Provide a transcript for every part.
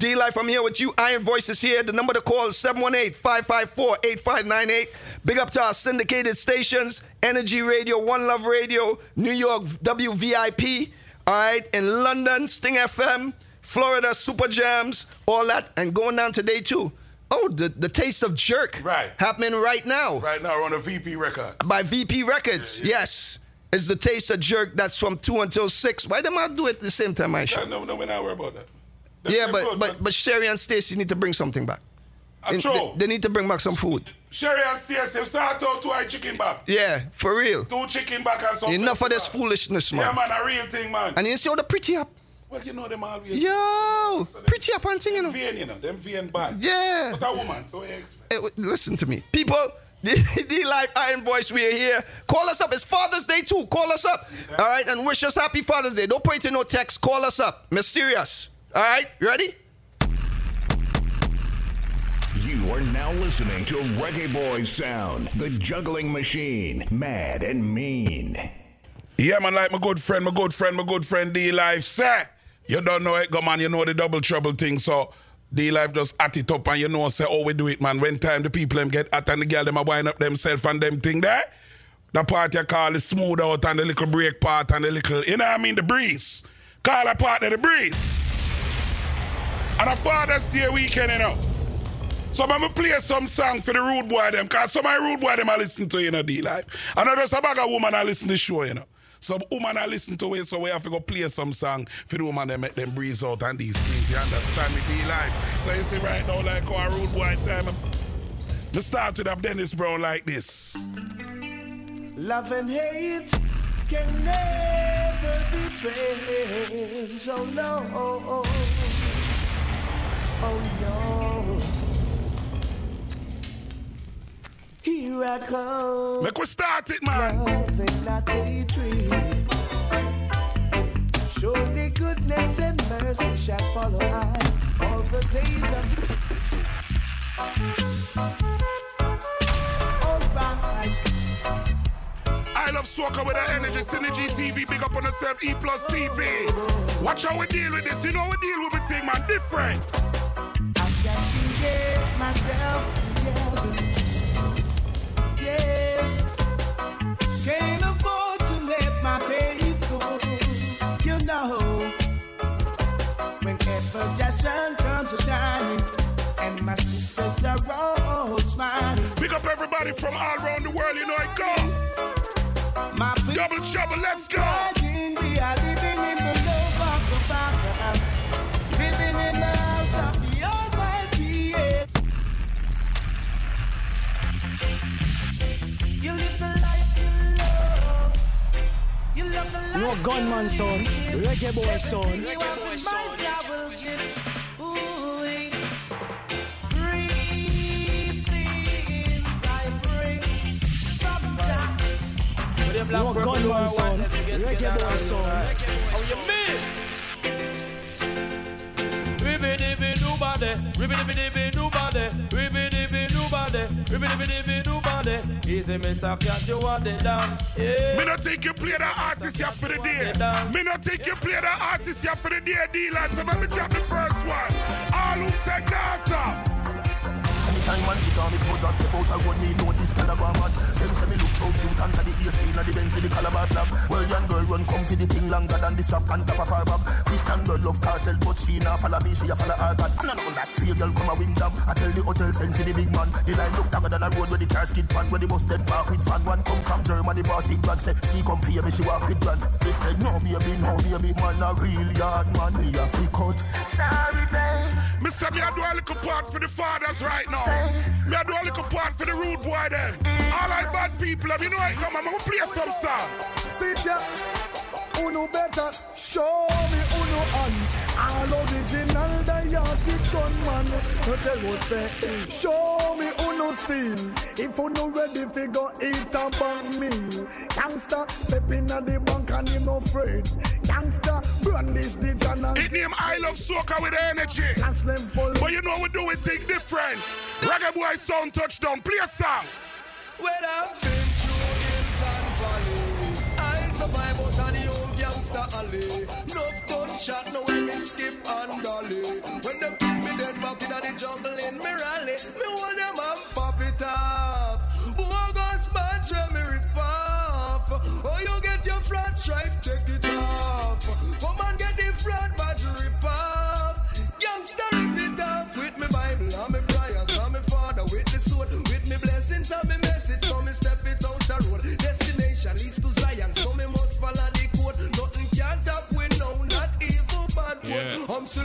D Life, I'm here with you. Iron Voices here. The number to call is 718 554 8598. Big up to our syndicated stations Energy Radio, One Love Radio, New York WVIP, all right, in London, Sting FM, Florida, Super Jams, all that, and going down today too. Oh, the, the taste of jerk. Right. Happening right now. Right now, we're on a VP record. By VP Records, yeah, yeah. yes. It's the taste of jerk that's from 2 until 6. Why them I do it at the same time, I should? No, no, we're not worried about that. Yeah, but, good, but, but Sherry and Stacy need to bring something back. They, they, they, need to bring back some food. Sherry and Stacy start out two chicken back. Yeah, for real. Two chicken back and some. Enough of this foolishness, man. Yeah, man, a real thing, man. And you see how the pretty up. Well, you know them always. Yo, so pretty up and thing, you know. VN, you know, them VN bad. Yeah. But a woman, so you expect. Eh, hey, listen to me, people. the Life Iron Voice, we are here. Call us up. It's Father's Day too. Call us up. Yeah. All right, and wish us happy Father's Day. Don't put it in no text. Call us up. Mysterious. All right, you ready? You are now listening to Reggae Boys Sound, the juggling machine, mad and mean. Yeah, man, like my good friend, my good friend, my good friend D Life, sir. You don't know it, go man, you know the double trouble thing, so D Life just at it up and you know say oh, we do it, man. When time the people them get at and the girl them a wind up themselves and them thing there. The part you call the smooth out and the little break part and the little, you know what I mean, the breeze. Call a part of the breeze. And a Father's Day weekend, you know. So I'm gonna play some song for the rude boy them, cause some of my rude boy them I listen to, you know, D Life. And I just a bag of woman I listen to show, you know. Some woman I listen to it, so we have to go play some song for the woman that make them breeze out and these things. You understand me, D life. So you see right now, like our rude boy time. The start with up Dennis Brown like this. Love and hate can never be friends. Oh no. Oh no. Here I come. We start it, man. Love and not hatred. Surely goodness and mercy shall follow I all the days of. I love soca with the energy, Synergy TV, big up on yourself, E plus TV. Watch how we deal with this. You know we deal with the thing, man, different. I've got to get myself together yes. Can't afford to let my baby go. You know, whenever the sun comes shining, and my sisters are all smiling. Pick up everybody from all around the world, you know I go. My Double trouble, let's go. No gunman son, reggae boy son. Reggae boy son. No gunman son, reggae boy son. How you mean? Ribby dibby nobody, ribby dibby dibby nobody, ribby dibby nobody, ribby dibby dibby nobody. Easy, Miss I catch you what they done. Yeah. Me not think you play the artist here for the day. Me not think you play the artist here for the day, D-Live. So let me drop the first one. All who said Gaza. Anytime man hit on me clothes and step out, I would me notice Calabar man. Them say me look so cute under the AC, inna the Benz with the Calabar flag. Well, young girl run come for the thing longer than the strap on top of her bag. Christian girl love cartel, but she nah follow me, she a follow her God. None of that pale girl come a wing down. I tell the hotel send for the big man. The line look longer than a road where the car skid pan, where the bus then park with van. One come from Germany, boss it brand say she come pay me, she walk with brand. They said no baby, no baby, man a real hard man. Me a fi cut. Sorry, babe. Me say me a do a little part for the fathers right now. Me a do a little part for the rude boy then. All like bad people, you know I come, I'm gonna play some song. Sit ya, uno better show me uno on. All original diatic gunman. No tell us say, show me uno steel. If uno ready fi go eat a bank meal. Gangsta step inna the bank and him no afraid. Gangsta brandish the jana. It name I love soca with energy. Them. But you know we do it thing different. Reggae boy sound touchdown. Play a song. Well, I've been through hills and valleys. I survive out on the old gangster alley. Enough gunshot, now when me skip and dolly. When them juggling me dead back in the jungle in me rally. Me want them and pop it off. Bogus bunch when me rip off. Oh, you get your front stripe, take it off. Come and get the front badge rip off. Youngster rip it off with me Bible and me prayers and me father with the sword. With me blessings and me message, so me step it out the road. Destination leads to Zion, so me must follow the Yeah. I'm still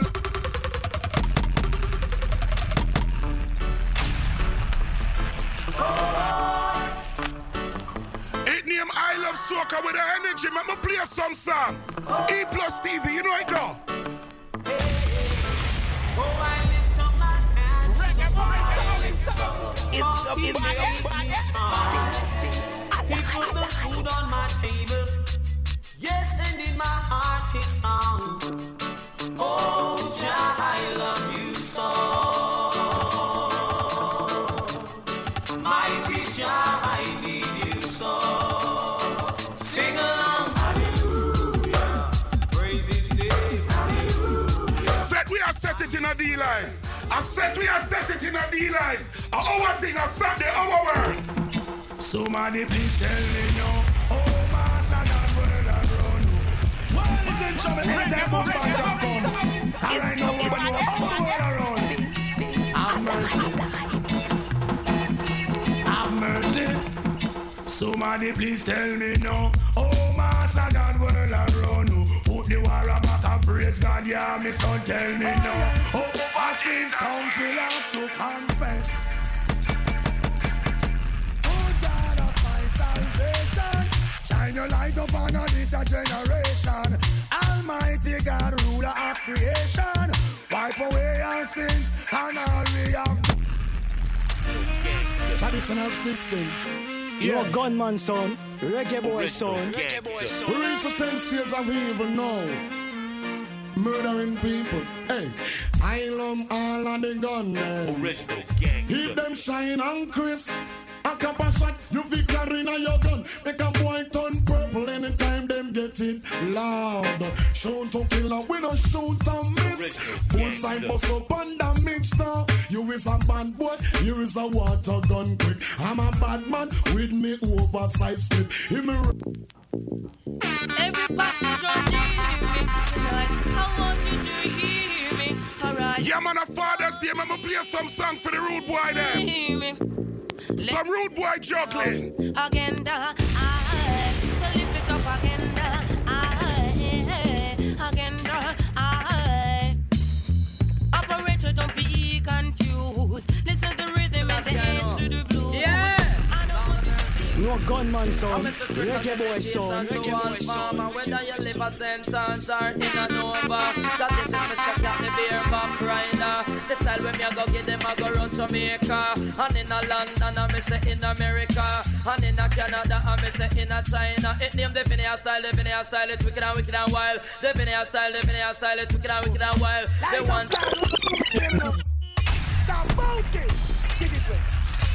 It name I Love Soca with the energy. Let me play some song. E plus TV, you know I go. It's the He put the food on my table. Yes, and in my heart his song. Oh, Jah, I love you so. Mighty Jah, I need you so. Sing along, hallelujah. Praise his name, hallelujah. Set we are set it in a D life. I said we are set it in a D life. Our thing, I the our world. Somebody please tell me. Somebody please tell me now. Oh, Master God, world around. Put the war back and praise God. Yeah, me son, tell me now. Oh, our sins we have to confess. Oh God my salvation, shine your light upon this generation. Almighty God, ruler of creation, wipe away our sins and all we have. Traditional system. You're a gunman, son. Reggae boy, son. Reggae boy, son. We reach the 10 stage of evil now. Murdering people. Hey, I love all of the gunmen. Eh. Original gang. Keep them shine and crisp. A cup of shot, you victory in your gun. Make a boy turn purple anytime them get it loud. Shoot to kill, and we don't shoot and miss. Bullseye bust up on the mixture. You is a bad boy, you is a water gun quick. I'm a bad man with me oversized slip. Him me Every passenger hear me tonight. I want you to hear me. Alright. Yeah, man, a Father's Day, man, me play some song for the rude boy them. Hear me. Some rude boy juggling. Agenda. Operator, don't be confused. Listen to the rhythm You're gunman, son. Reggae boy, son. Reggae boy, son. Whether you live a sentence or in a Nova Cause this is Mr. Cat, the beer back rider The style when me a go get them, I go run Jamaica And in a London, I me say in America And in a Canada, I me say in a China It name the Vinaya style, the Vinaya style, it's wicked and wicked and wild The Vinaya style, the Vinaya style, it's wicked and wicked and wild The one Saboti. Give it way.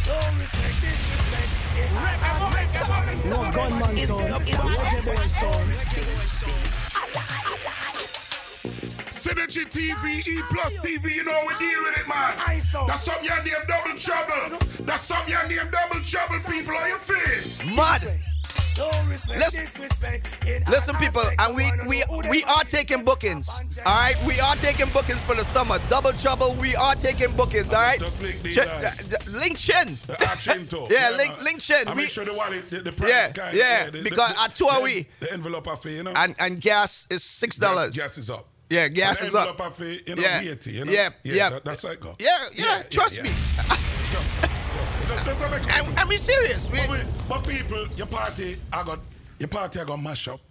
Don't respect, disrespect. It's You're a gunman, son. Reggae boy, son. Synergy TV, E plus TV, you know how we deal with it, man. That's something you name double trouble. That's something you name double trouble, people. How you feel? Mad. Listen, listen, people, and we we we are taking bookings. All right, we are taking bookings for the summer. Double trouble, we are taking bookings. All right, Ch- uh, uh, link chin. The action too. Yeah, link link chin. We- sure the wallet, the, the price Yeah, guys, yeah, the- because the, at two are we. The envelope I fee, you know. and and gas is six dollars. Gas, gas is up. Yeah, gas is the up. envelope I fee, you know, Yeah, VAT, you know. yeah, yeah. that- that's how it go. Yeah, yeah, trust me. Just, just to make it- And, and we serious. We, But, but people, your party, I got your party, I got mash up. So,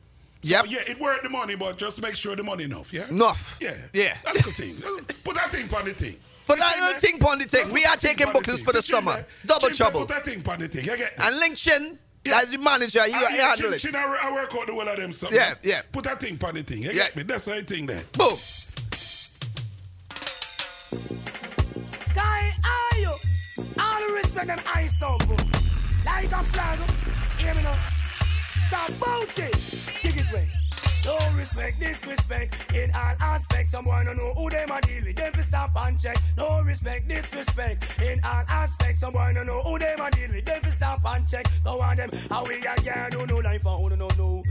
Yep. Yeah, it worth the money, but just make sure the money enough. Yeah. Enough. Yeah. Yeah. That's the thing. Put that thing on the thing. Put that little thing on the thing. We are taking bookings for the summer. Double trouble. Put that thing on the thing. You get And Link Chin, as the manager, you yeah, handle it. chin, I, I work out the whole of them something. Yeah, yeah. Put that thing on the thing. You Yeah. get me? That's the thing there. Boom. Are respect them eyes up. Light a flag. Hear me now. Saboti. Dig it way. No respect, disrespect in all aspects. Someone don't know who them a deal with. Them stop and check. No respect, disrespect in all aspects. Someone don't know who them a deal with. Them stop and check. Go on them. How we a girl do no life who no know. Know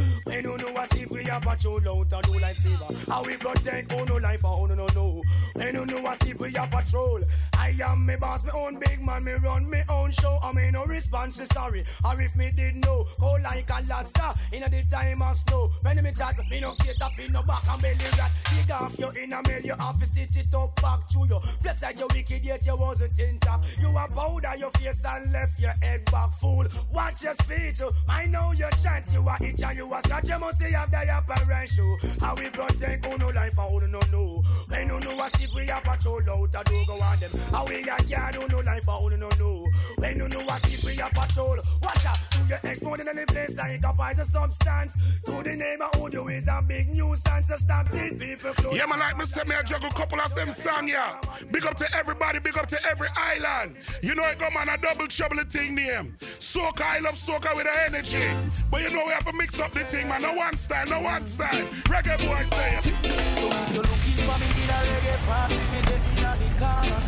we a patrol out and do life saver. How we protect who oh, no life for who no know. When you know a sleep we a patrol. I am me boss, me own big man, me run me own show. I mean no response sorry. Or if me did know, go like Alaska in the time of snow. When me chat, me no cater for no back and belly rat. Dig off your inner mail, you have to stitch it up back to you. Flex like you wicked yet you wasn't in top. You a powder your face and left your head back fool. Watch your speech, oh. I know your chance. You a itch and you a scratch. You must say have the apparent show. How we protect who no life and who no know. When you know a sleep, we a patrol out a do go on them. How we a guard who no life and who no know. When you know a sleep, we a patrol. Watch out, do you explode in any place like a fight substance? To the name of is a big nuisance. So stop these people close. Yeah, man, like me say, me a juggle couple of them song, yeah. Big up to everybody, big up to every island. You know it go man, a double trouble thing name. Soca, I love soca with the energy. But you know we have to mix up the thing, man. No one style, no one style. Reggae boy say it. So if you're looking for me in a reggae party, me dead in the corner.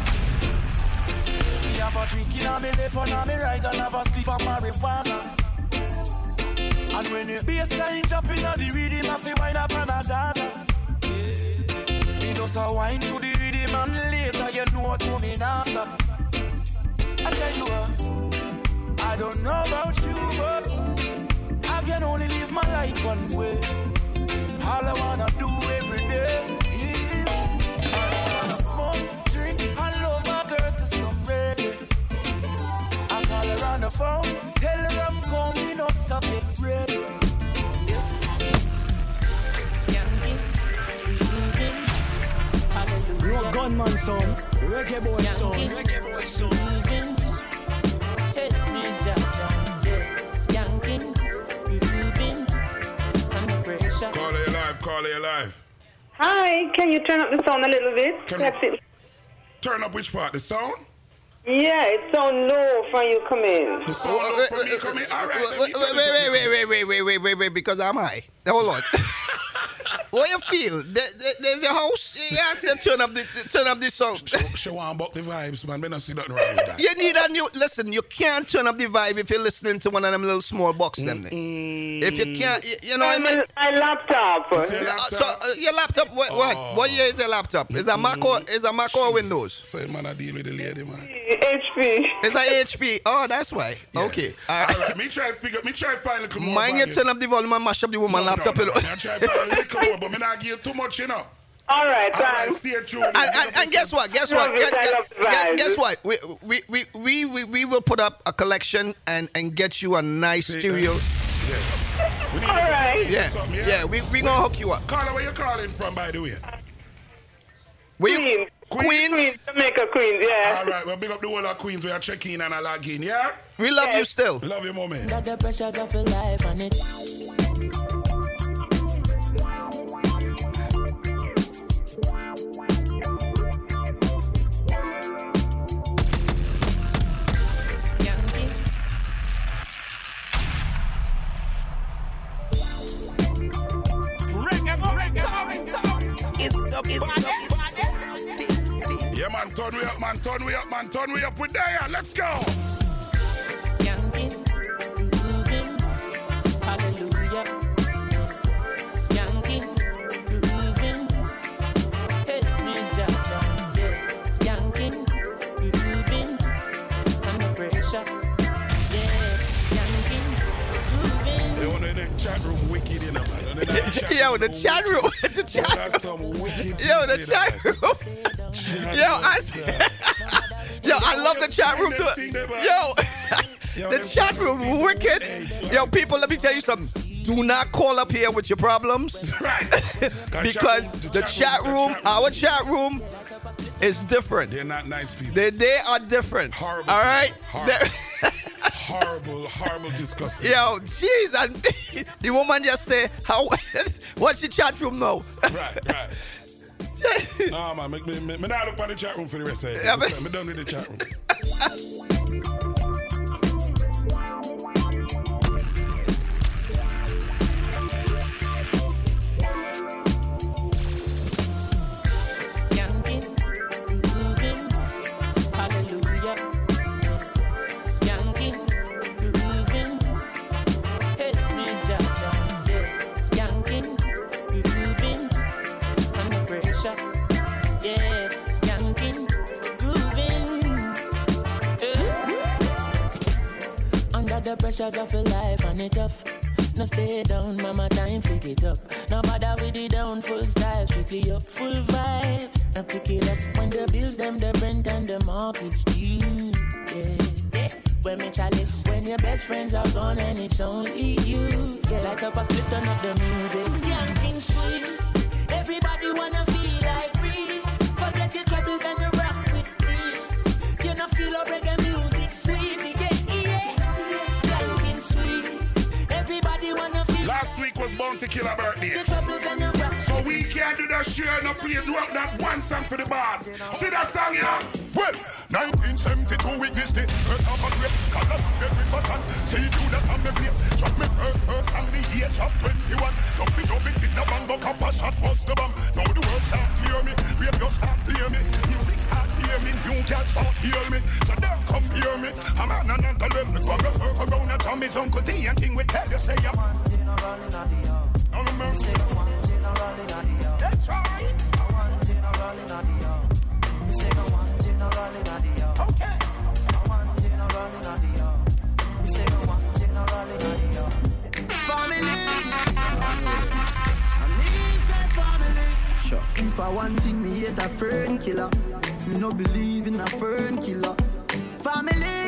Me have a drink in me left and me right and have a spliff of marijuana. And when the bassline jump in the rhythm, I feel wind up and a dada. Me just a wine to the rhythm and later you know what now stop. I tell you what, I don't know about you, but I can only live my life one way. All I wanna do every day is I just wanna smoke, drink, and love my girl to some reggae. I call her on the phone, tell her I'm coming up, so get ready. A gunman son, reggae boy son, reggae boy son. Call it alive, call it alive. Hi, can you turn up the sound a little bit? Can That's it. Turn up which part? The sound? Yeah, it's sounds low from you come in. The sound low from me coming. All right. Wait, wait, wait, wait, wait, wait, wait, wait, wait, wait, because I'm high. Hold on. what you feel? There, there- there's your house. Yes, you turn up the turn up the song. something. She want buck the vibes, man. Me not see nothing wrong with that. You need a new listen. You can't turn up the vibe if you're listening to one of them little small box them. there. If you can't, you, you know what I mean. My laptop. Yeah, uh, so uh, your laptop, what, what? What year is your laptop? Is a Mac or is a Mac or Windows? So man, I deal with the lady, man. HP. It's a HP. Oh, that's why. Okay. All right. All right, me try to figure, me try to find a little. Mind you turn up the volume and mash up the woman No, laptop. No, you no, know. me I try find a little more, but me not give too much, you know. All right, All right, thanks. stay tuned. and, and, and guess what? Guess what? Guess, I guess- guess what? We, we, we, we, we, we will put up a collection and, and get you a nice stereo. Yeah. We need All to- right. Yeah, yeah. We we gonna hook you up. Carla, where you calling from, by the way? Where you, Queens. Queens? Queens, Jamaica Queens, yeah. All right, well, big up the whole of Queens. We are checking and I log in, yeah? We love you still. Love you, mommy. Got the pressures of your life on it. Turn we up, man, turn we up, we up with there. Let's go. Skanking, grooving, hallelujah. Skanking, grooving, help me, Jaja. Yeah, skanking, grooving, under pressure. Yeah, skanking, grooving. They want in the chat room wicked, you know, man. The chat Yo, the room chat room, the chat that's some wicked Yo, the chat you know, man. room. Yo, I, yo, I love the chat room. Yo, the chat room wicked. Yo, people, let me tell you something. Do not call up here with your problems. Right. because the chat room, our chat room, is different. They're not nice people. They, they are different. Horrible All right? They're- horrible, horrible, disgusting. Yo, jeez, and the woman just say, "How? What's your chat room now?" Right, right. Nah, man, me, me, me, look on the chat room for the rest of it. Yeah, me done with the chat room. the pressures of your life and it tough. No stay down, mama, time pick it up. No bother with the down, full style, strictly up, full vibes. I pick it up when the bills, them, the rent and the mortgage due. Yeah, yeah. When me chalice, when your best friends are gone and it's only you. Yeah, like up a split, turn up the music. Skanking sweet. Everybody wanna feel like free. Forget your troubles and you rock with me. You know feel a reggae Last week was Bounty Killer birthday. your troubles and you rock So we can't do that share no play do up that one song for the boss. See that song yeah? Well, 1972 witnessed the earth of a grape Color every button, see you that on the place Shot me first, first on the age of 21 Dump it up, it hit the bang, buck up a shot, bust the bomb Now the world start hear me, radio start to hear me Music start hear me, you can't start hear me. So don't come hear me, I'm on and Sure. If I want me hate a killer. Me no believe in a fern killer. Family.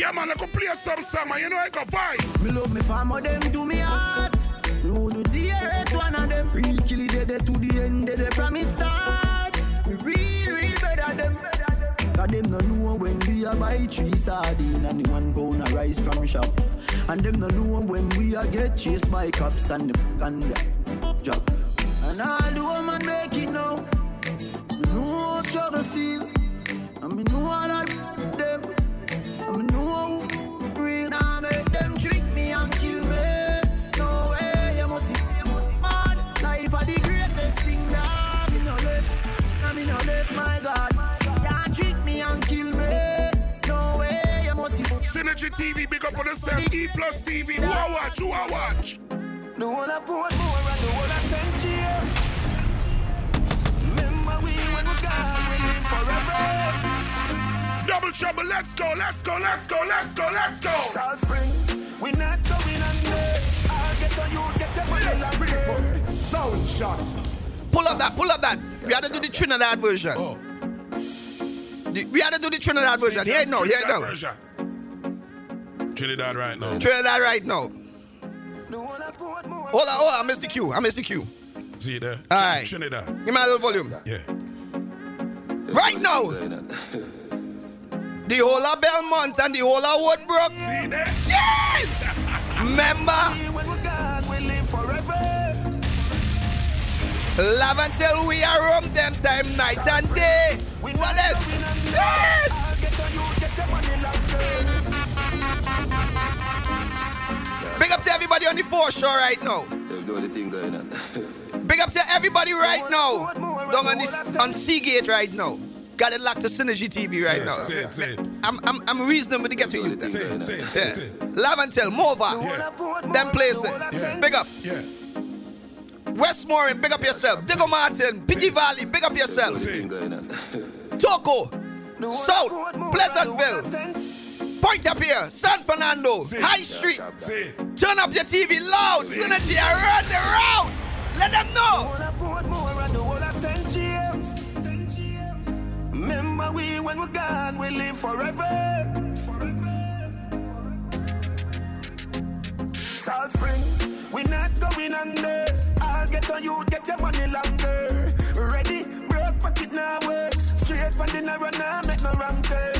Yeah man, I could play some song and you know I got vibe. Me love me farmer, them do me heart. Me the earth one of them. Real kill it, they to the end, they from me start. Me real, real better them. Cause them no know when we a buy three sardine and the one pound of rice from shop. And them no know when we a get chased by cops and the and the Synergy TV, big up on the yourself. E plus TV, who I watch, who I watch. The one I put more and the one I St. James. Remember we when we gone, we live forever. Double trouble, let's go, let's go, let's go, let's go, let's go. Salt Spring, we not going under. I'll get on you, get your money longer. Sound shot. Pull up that, pull up that. We had to do the Trinidad version. Oh. The- we had to do the Trinidad version. Here no, here no. Trinidad right now. Trinidad right now. Hold on, hold on, I missed the cue. I missed the cue. See you there. All right. Trinidad. Give me a little volume. Yeah. Right now. The whole of Belmont and the whole of Woodbrook. See there. Yes! Remember? We gone, live forever. Love until we are home them time, night and day. We not else? Yes! Big up to everybody on the foreshore right now. Do the thing going on. Big up to everybody right now. Down on this on Seagate right now. Got it locked to Synergy TV right now. I'm, I'm, I'm reasonable to get to you. Say Yeah. until Morvant. Yeah. Them places. Big up. Yeah. Westmoreland, big up yourself. Diego Martin, Piggy Valley, big up yourself. Say it. Going on. Toco, South, Pleasantville, Point Up here, San Fernando, Say it. High Street. Say it. Turn up your TV loud. Say it. Synergy, around the route. Let them know. Wanna put more on the whole of St. James. Remember we when we're gone, we live forever. Salt Spring, we not going under. I'll get on you, get your money longer. Ready, broke pocket now work. Straight from the narrow now, make no wrong turn.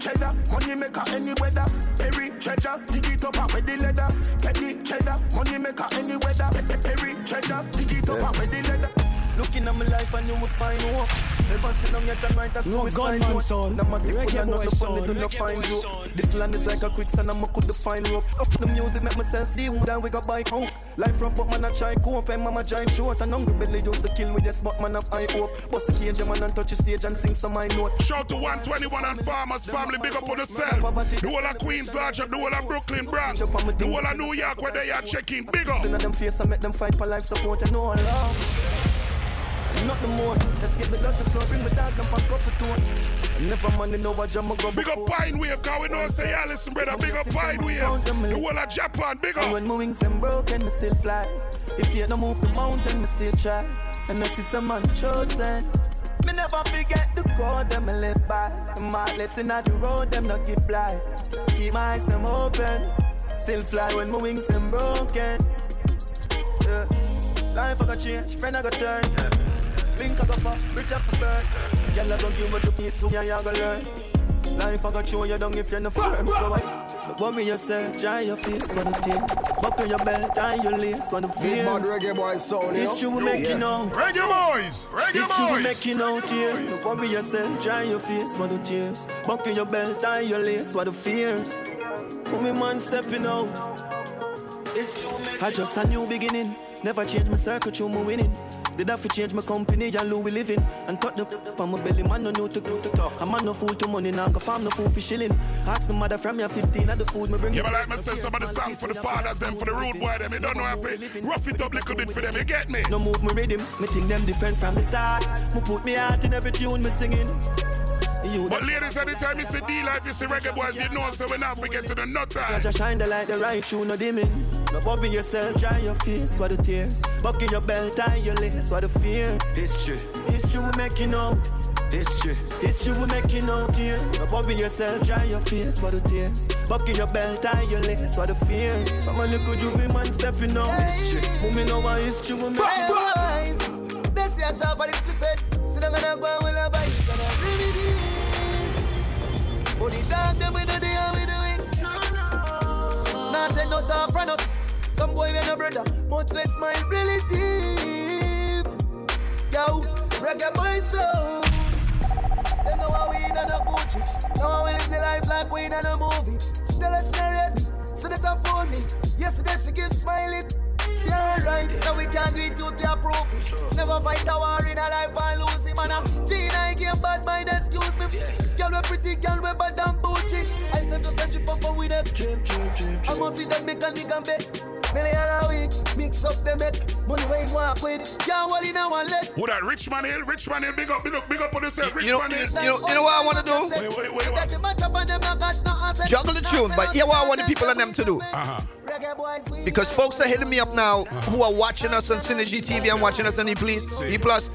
Cheddar, money maker any weather. Perry treasure, dig it up and with the leather. The cheddar, money maker any weather. Pe- pe- Perry treasure, dig it up and with the leather. Looking at my life and you would find hope. Never sit down yet and write a No suicide gunman note. son. Now my dick Reggae full not boy the son. funny do not find you. This land is like a quicksand and I could find rope. Up the music make myself see who that we got bike home. Life rough but man I try cope and mama giant short and hungry belly used to kill with yes but man have high hope. Bust the cage man and touch the stage and sing some high note. Shout to 121 and Farmers Family, big up on yourself. The whole of Queens Lodge, the whole of Brooklyn Bronx, the whole of New York where they are checking, big up. Inna them face and make them fight for life support and no love. Not no more. Let's get the love to flow. Bring the dog and pack up the tone. Never money, no a jam, I go Big up Pine Wave, cause we know say, yeah, listen, brother, big up Pine Wave. The whole of Japan, big And up. when my wings them broken, me still fly. If you don't move the mountain, me still try. And it's a man chosen, me never forget the code them me live by. My lesson at the road, them not give blind. Keep my eyes them open. Still fly when my wings them broken. Yeah. Life I got change, friend I got turn. Link I got pop, rich up for burn. Y'all don't give me the piece, so yeah, you gonna learn. Life I got show you down if you're not firm, so I. But worry yourself, dry your face, what it is. Buckle your belt, tie your lace, what the Big fears. bad reggae boy sound, you This know? you will make Yeah. you know. Reggae boys, reggae This you will boys. make you know, tear. Don't worry yourself, dry your face, what the tears. Buckle your belt, tie your lace, what the fears. Put me man stepping out. This you make I just a new beginning. Never change my circle, through my winning. Did have to change my company and Louis we living And touch the up on my belly, man no know to go to talk A man no fool to money, now go farm no fool for shilling Ask the mother from your 15 at the food, me bring Yeah, but like myself, some of the songs for the fathers, them for the rude boy, them. You don't know if it rough it up little bit for them. You get me? No move me rhythm, me think them different from the start. Me put me heart in every tune me singing. You But ladies, anytime you see D-Life, you see reggae boys, you know, so we not forget to the nut time. Just shine the light, the right tune, no dimming. No bobbing yourself, dry your face, what the tears. Buckle your belt, tie your lace, what the fears. History, history we making out. History, history we making out here. No bobbing yourself, dry your face, what the tears. Buckle your belt, tie your lace, what the fears. From a little juvie man stepping out. History, moving over history we making out. This year, shop for the flippet. Sit down and go and we'll have a bite. And I really do. But the dog, them we do the how we do it. No, no. Not take no talk from up. Some boy with no brother. Much less my deep. Yo, reggae boy so. Them know how we in a no Gucci. Know how we live the life like we in a movie. Tell us she ready. So that's a phone me. Yesterday she give smiling. Yeah, right. So we can't do it to approve it. Never fight a war in a life and lose him. And a Gina, game bad mind, excuse me. Girl, we pretty, girl, we bad and bougie. I said to friendship up and with them. Trip, trip, trip, I must see them make a nigga best. Million a week, mix up the make. Money where you walk with. Can't hold in a one leg. Who that? Richmond Hill, Richmond Hill, big up, big up, big up on yourself. You know, Richmond you, Hill. you know, you know what I want to do? Wait, wait, wait, what? Juggle the tune, but here what I want the people and them to do. Uh-huh. Because folks are hitting me up now who are watching us on Synergy TV and watching us on E Plus, E Plus,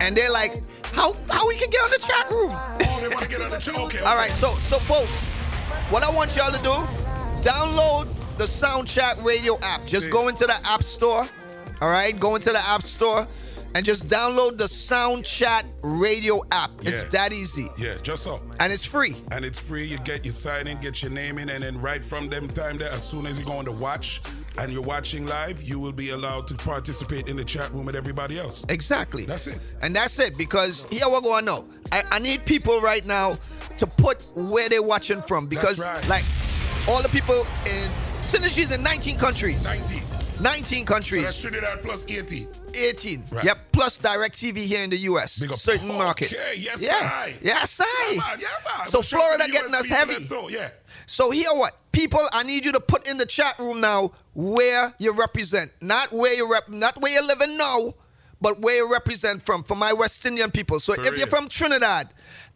and they're like, "How how we can get on the chat room?" Oh, they want to get on the chat. Okay. All right, so so folks, what I want y'all to do, download the Sound Chat Radio app. Just go into the App Store. All right, go into the App Store and just download the Sound Chat Radio app. It's that easy, Yeah, just so. and it's free. And it's free. You get your sign in, get your name in, and then right from them time there, as soon as you go on to watch and you're watching live, you will be allowed to participate in the chat room with everybody else. Exactly. That's it. And that's it because here we're going now. I, I need people right now to put where they're watching from because right. like all the people in synergies in 19 countries. 19. 19 So countries. that's Trinidad plus 18. 18. Right. Yep. Plus direct TV here in the US. Big up. Certain markets. Okay, yes, yeah. I. Yes, I. Yeah, man, yeah, man. So out Florida getting US us heavy. Yeah. So here what? People, I need you to put in the chat room now where you represent. Not where you rep not where you're living now, but where you represent from. For my West Indian people. So For if real. you're from Trinidad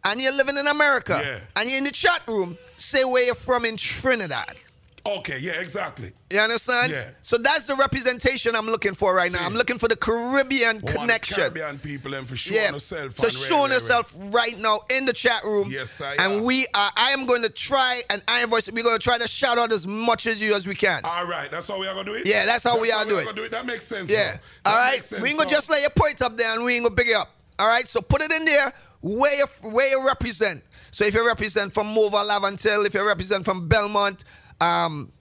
and you're living in America Yeah. and you're in the chat room, say where you're from in Trinidad. Okay, yeah, exactly. You understand? Yeah. So that's the representation I'm looking for right now. I'm looking for the Caribbean connection. Caribbean people and for showing Yeah, yourself. so showing yourself right now in the chat room. Yes, I And am. we are. I am going to try, and I am voice. We're going to try to shout out as much as you as we can. All right, that's how we are gonna do it. Yeah, that's how we are do are it. do it. That makes sense. Yeah. All right. We ain't gonna so- just lay your point up there, and we ain't gonna big it up. All right. So put it in there where you where you represent. So if you represent from Morvant Laventille, if you represent from Belmont, um,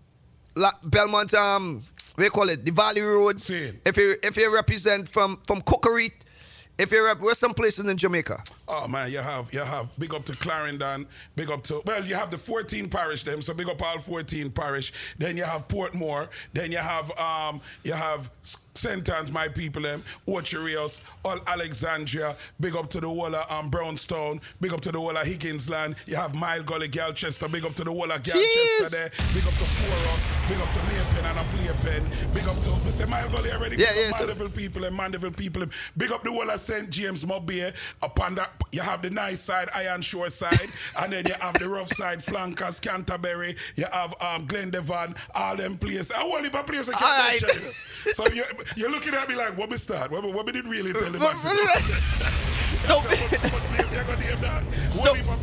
La, Belmont, um, you call it, the Valley Road. If you if you represent from from Cookery, if you rep, where's some places in Jamaica? Oh man, you have you have big up to Clarendon, big up to well, you have the 14 parish them, so big up all 14 parish. Then you have Portmore, then you have um you have St. Anne's, my people, them, Ocho Rios, all Alexandria, big up to the whole of um, Brownstone, big up to the whole of Higginsland, you have Mile Gully, Galchester, big up to the whole of Galchester there, big up to Porus, big up to Maypen and a Playpen, big up to, we say Mile Gully already, Yeah, big yeah, up so- Mandeville people and Mandeville people, big up the whole of St. James Mobile, upon that, you have the nice side, Iron Shore side, and then you have the rough side, Flankers, Canterbury, you have um, Glendevon, all them places, a whole heap of places. I can't Alright. mention, you know. So you're, you're looking at me like, what me start? What, what me did really tell him? so, So- place?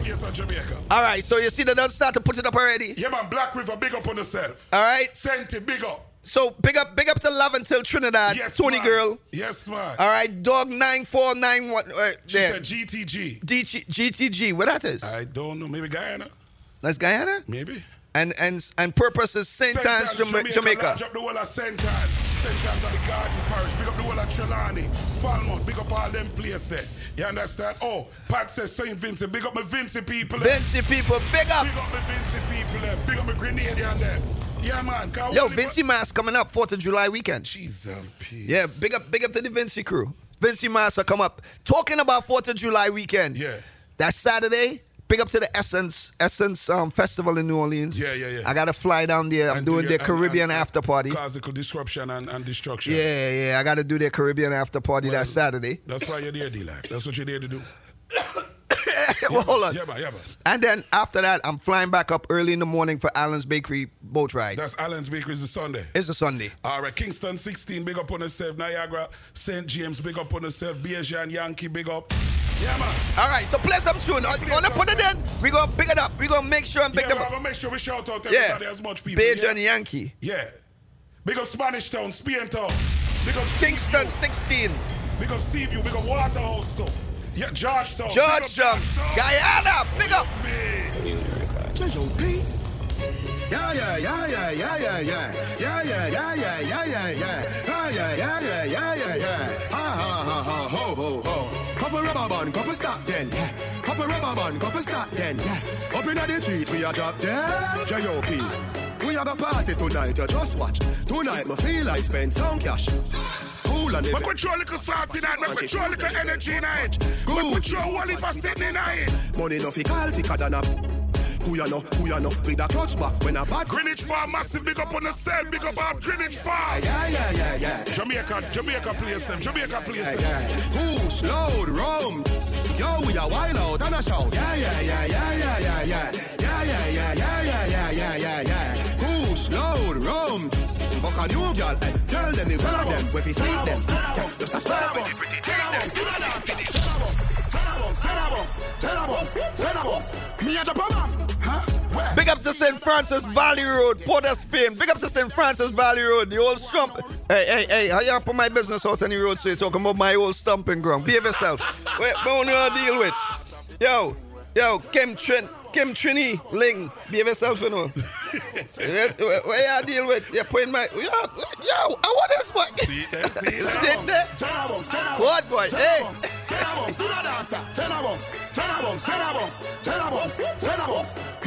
All right, so you see they don't start to put it up already. Yeah, man, Black River, big up on yourself. All right. Senti, big up. So big up, big up to Laventille Trinidad, Yes, Tony man. Girl. Yes, man. All right, Dog nine four nine one. Uh, She there. said GTG. DG, GTG. What that is? I don't know. Maybe Guyana. That's Guyana. Maybe. And and and purpose is Saint. Anne's, Jama- Jamaica. Large up the whole of St. Anne. St. Anne's of the Garden Parish. Big up the whole of Trelawny. Falmouth. Big up all them places there. You understand? Oh, Pat says St. Vincent. Big up my Vincent people. Vincy people, big up. Big up my Vincent people there. Big up my Grenadian there. Yeah, man. Yo, Vincy Mass coming up Fourth of July weekend. Jesus. peace. Yeah, big up, big up to the Vincy crew. Vincy Mass will come up. Talking about Fourth of July weekend. Yeah. That's Saturday. Big up to the Essence Essence um, Festival in New Orleans. Yeah, yeah, yeah. I got to fly down there. I'm And doing do their your- and- Caribbean and- after party. Classical disruption and, and destruction. Yeah, yeah. I got to do their Caribbean after party that Saturday. That's why you're there, D-Life. That's what you're there to do. well, hold on. Yeah, man, yeah, man. And then after that, I'm flying back up early in the morning for Allen's Bakery boat ride. That's Allen's Bakery is a Sunday. It's a Sunday. All right, Kingston 16, big up on yourself. Niagara, St. James, big up on yourself. Bejan Yankee, big up. Yeah, man. All right, so play some tune. I'm gonna put it in. We're gonna pick it up. We're gonna make sure and pick yeah, up. gonna make sure we shout out Yeah. everybody as much people. Beige yeah? and Yankee. Yeah. Big up Spanish Town, Spain Town. Big up Kingston 16. Big up Seaview, big up Waterhouse Town. Yeah, Georgetown. Big up Georgetown. Guyana. Big up. J.O.P. Yeah, yeah, yeah, yeah, yeah, yeah, yeah. Yeah, yeah, yeah, yeah, yeah, yeah, yeah. Yeah, yeah, yeah, yeah, yeah, yeah, yeah. Ha, ha, ha, ha, ho, ho, ho. Couple rubber band, couple stop then. Yeah. Couple rubber band, couple stop then. Yeah. Up in the street, we a drop dead. J.O.P. We have a party tonight, you just watch. Tonight, me feel I spend some cash. Cool and Make we throw a little salt in it. Make we throw little energy in it. Make we throw all for sitting in it. Money no fi call thicker than a who ya know, who ya know, with a clutch back when a bad Greenwich Farm massive big up on the same, big up out Greenwich Farm. Yeah, yeah, yeah, yeah. Jamaica, Jamaica please them, Jamaica please them. Yeah. Push, loud, rum. Yo, we are wild out and a shout. Yeah, yeah, yeah, yeah, yeah, yeah, yeah. Yeah, yeah, yeah, yeah, yeah, yeah, yeah, yeah. Push, loud, rum. Buck a new girl, eh Tell them the of them Where fi them Just a start with? Big up to St. Francis Valley Road, Port of Spain. Big up to St. Francis Valley Road, the old stump. Hey, hey, hey, how you put my business out on the road so you're talking about my old stumping ground? Behave yourself. Wait, want to deal with? Yo, yo, Kim Trin, Kim Trini, Ling, behave yourself, you know. Where where you deal with? You're putting my, yo, yo, I want this boy. See there, see there. Sit there. What boy? Hey.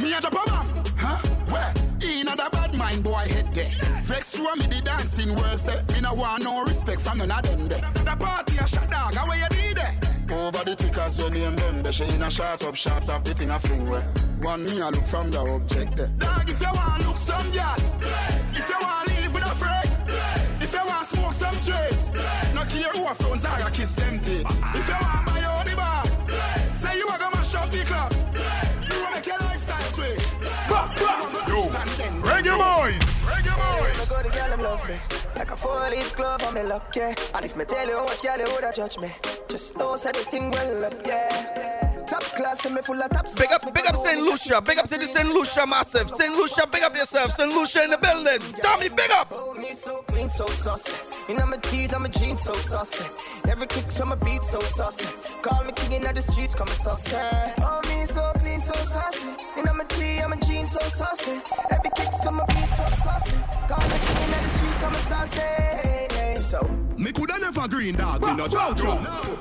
Me a Japan Huh? Where? In a the bad mind boy head there. Vex you and me the dancing world say. Me no want no respect from none of them there. The party a shot dog, how you did there? Over the tickers when name them They she in a shot up shots of the thing a fling where One me a look from the object there Dog if you want to look some girl If you want to live with a friend If you want to smoke some trace No care who a phones are a kiss them teeth. If you want my own the bar Say you a go mash up the club. You will make your lifestyle sweet. Yo, reggae boys, reggae boys. Me go the girl them love me Like a four-leaf glove on me luck, yeah And if me tell you much girl you woulda judge me Just know say the thing well up, yeah Top class and me full of top Big up, big up St. Lucia. Big up to the St. Lucia massive. St. Lucia, big up yourself. St. Lucia in the building. Tommy, big up. So me so clean, so saucy. You know my tees, I'm a jeans, so saucy. Every kick from my beat, so saucy. Call me king in the streets, come saucy. Oh me so clean, so saucy. You know my tee, I'm a jeans, so saucy. Every kick from my beat, so saucy. Call me king in the street, come saucy. So Me coulda never green dog, me no jojo.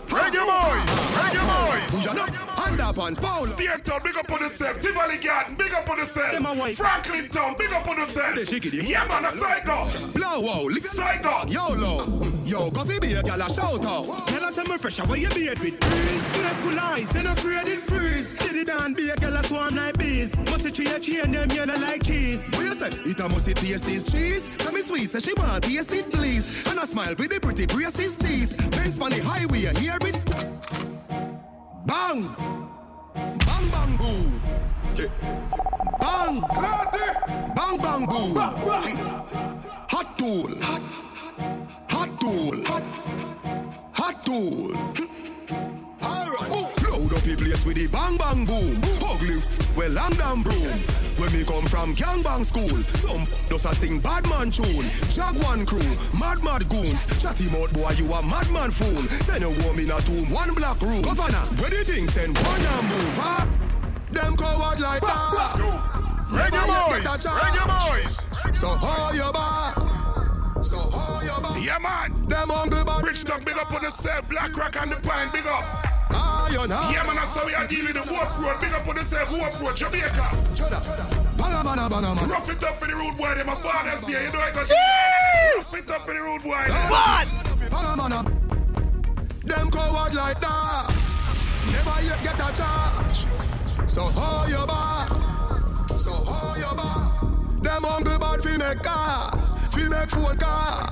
Reggae boys, reggae boys. Underpants, Paul. Steer Town, big up on yourself. Tivoli Garden, big up on yourself. Franklin Town, big up on yourself. Yeah, man, a side dog. Blow wow, live Side dog. YOLO. Yo, go fi be a gal a shout out. Tell us I'm fresh, what you beard with breeze. Faithful eyes, ain't afraid it freeze. Steady down, be a gal a swarm like bees. Must see tree a them yellow like cheese. What you say? It a must taste this cheese. Tell me sweet, say she want taste it please. And I smile with the pretty braces teeth. Benz on the highway, hear it. Bang! Bang bang boo! Bang! Bang bang boo! Hot tool! Hot, hot tool! Well long damn broom. When me come from gang bang school, some does a sing bad man tune. Jaguan crew, mad mad goons. Chatty mouth boy, you a madman fool. Send a woman a tomb, one black room. Governor, where the thing send one and move, huh? Them coward like that. Reggae boys, reggae boys. So hold your back? So hold your back? Yeah, man. Them hungry bad. Bridgetown, big up on yourself. Black Rock and the Pine, big up. Iron Heart. Yeah, man, that's how we are dealing with the Warp Road. Big up on yourself, Warp Road, Jamaica. Bana, bana, bana, bana. Rough it up for the rude boy, them my father's there. You know I got Rough it up for the rude boy. What? Bana, bana. Them coward like that. Never yet get a charge. So how you back? So how you back? Them hungry bad fi make car, fi make phone car.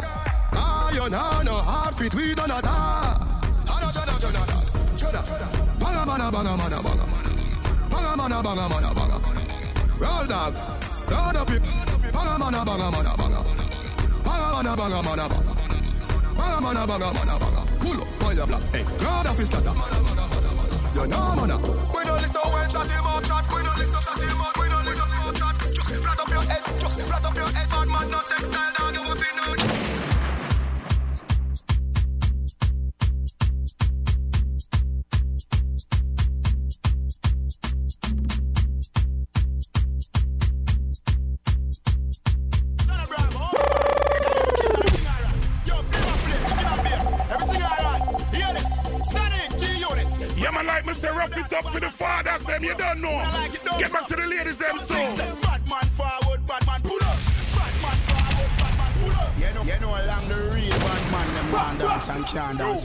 Iron hand no hard fit we done a ta. Hana chana chana chana. Banga mana banga mana banga. Banga banga banga. Roll dog, roll up it. Banga mana banga mana banga. Banga mana banga mana banga. Banga mana banga mana banga. Pull up on your block, hey. Roll up his starter. You know mana. We don't listen when chat him up chat. We don't listen chat him up. We don't listen up chat. Just flat up your head. Just flat up your head. Bad man not textile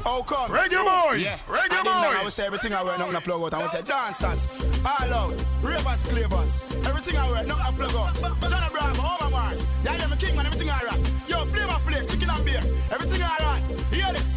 can dance. How come? Reggae boys, Yeah. reggae and then now I boys. say everything I wear, not gonna plug out. I will say dancers, all out, ravers, clavers. Everything I wear, nothing to plug out. John Abraham, Over Mars. Yeah, yeah, me king man, everything I rock. Yo, flavor flame, chicken and beer. Everything I rock. Hear this.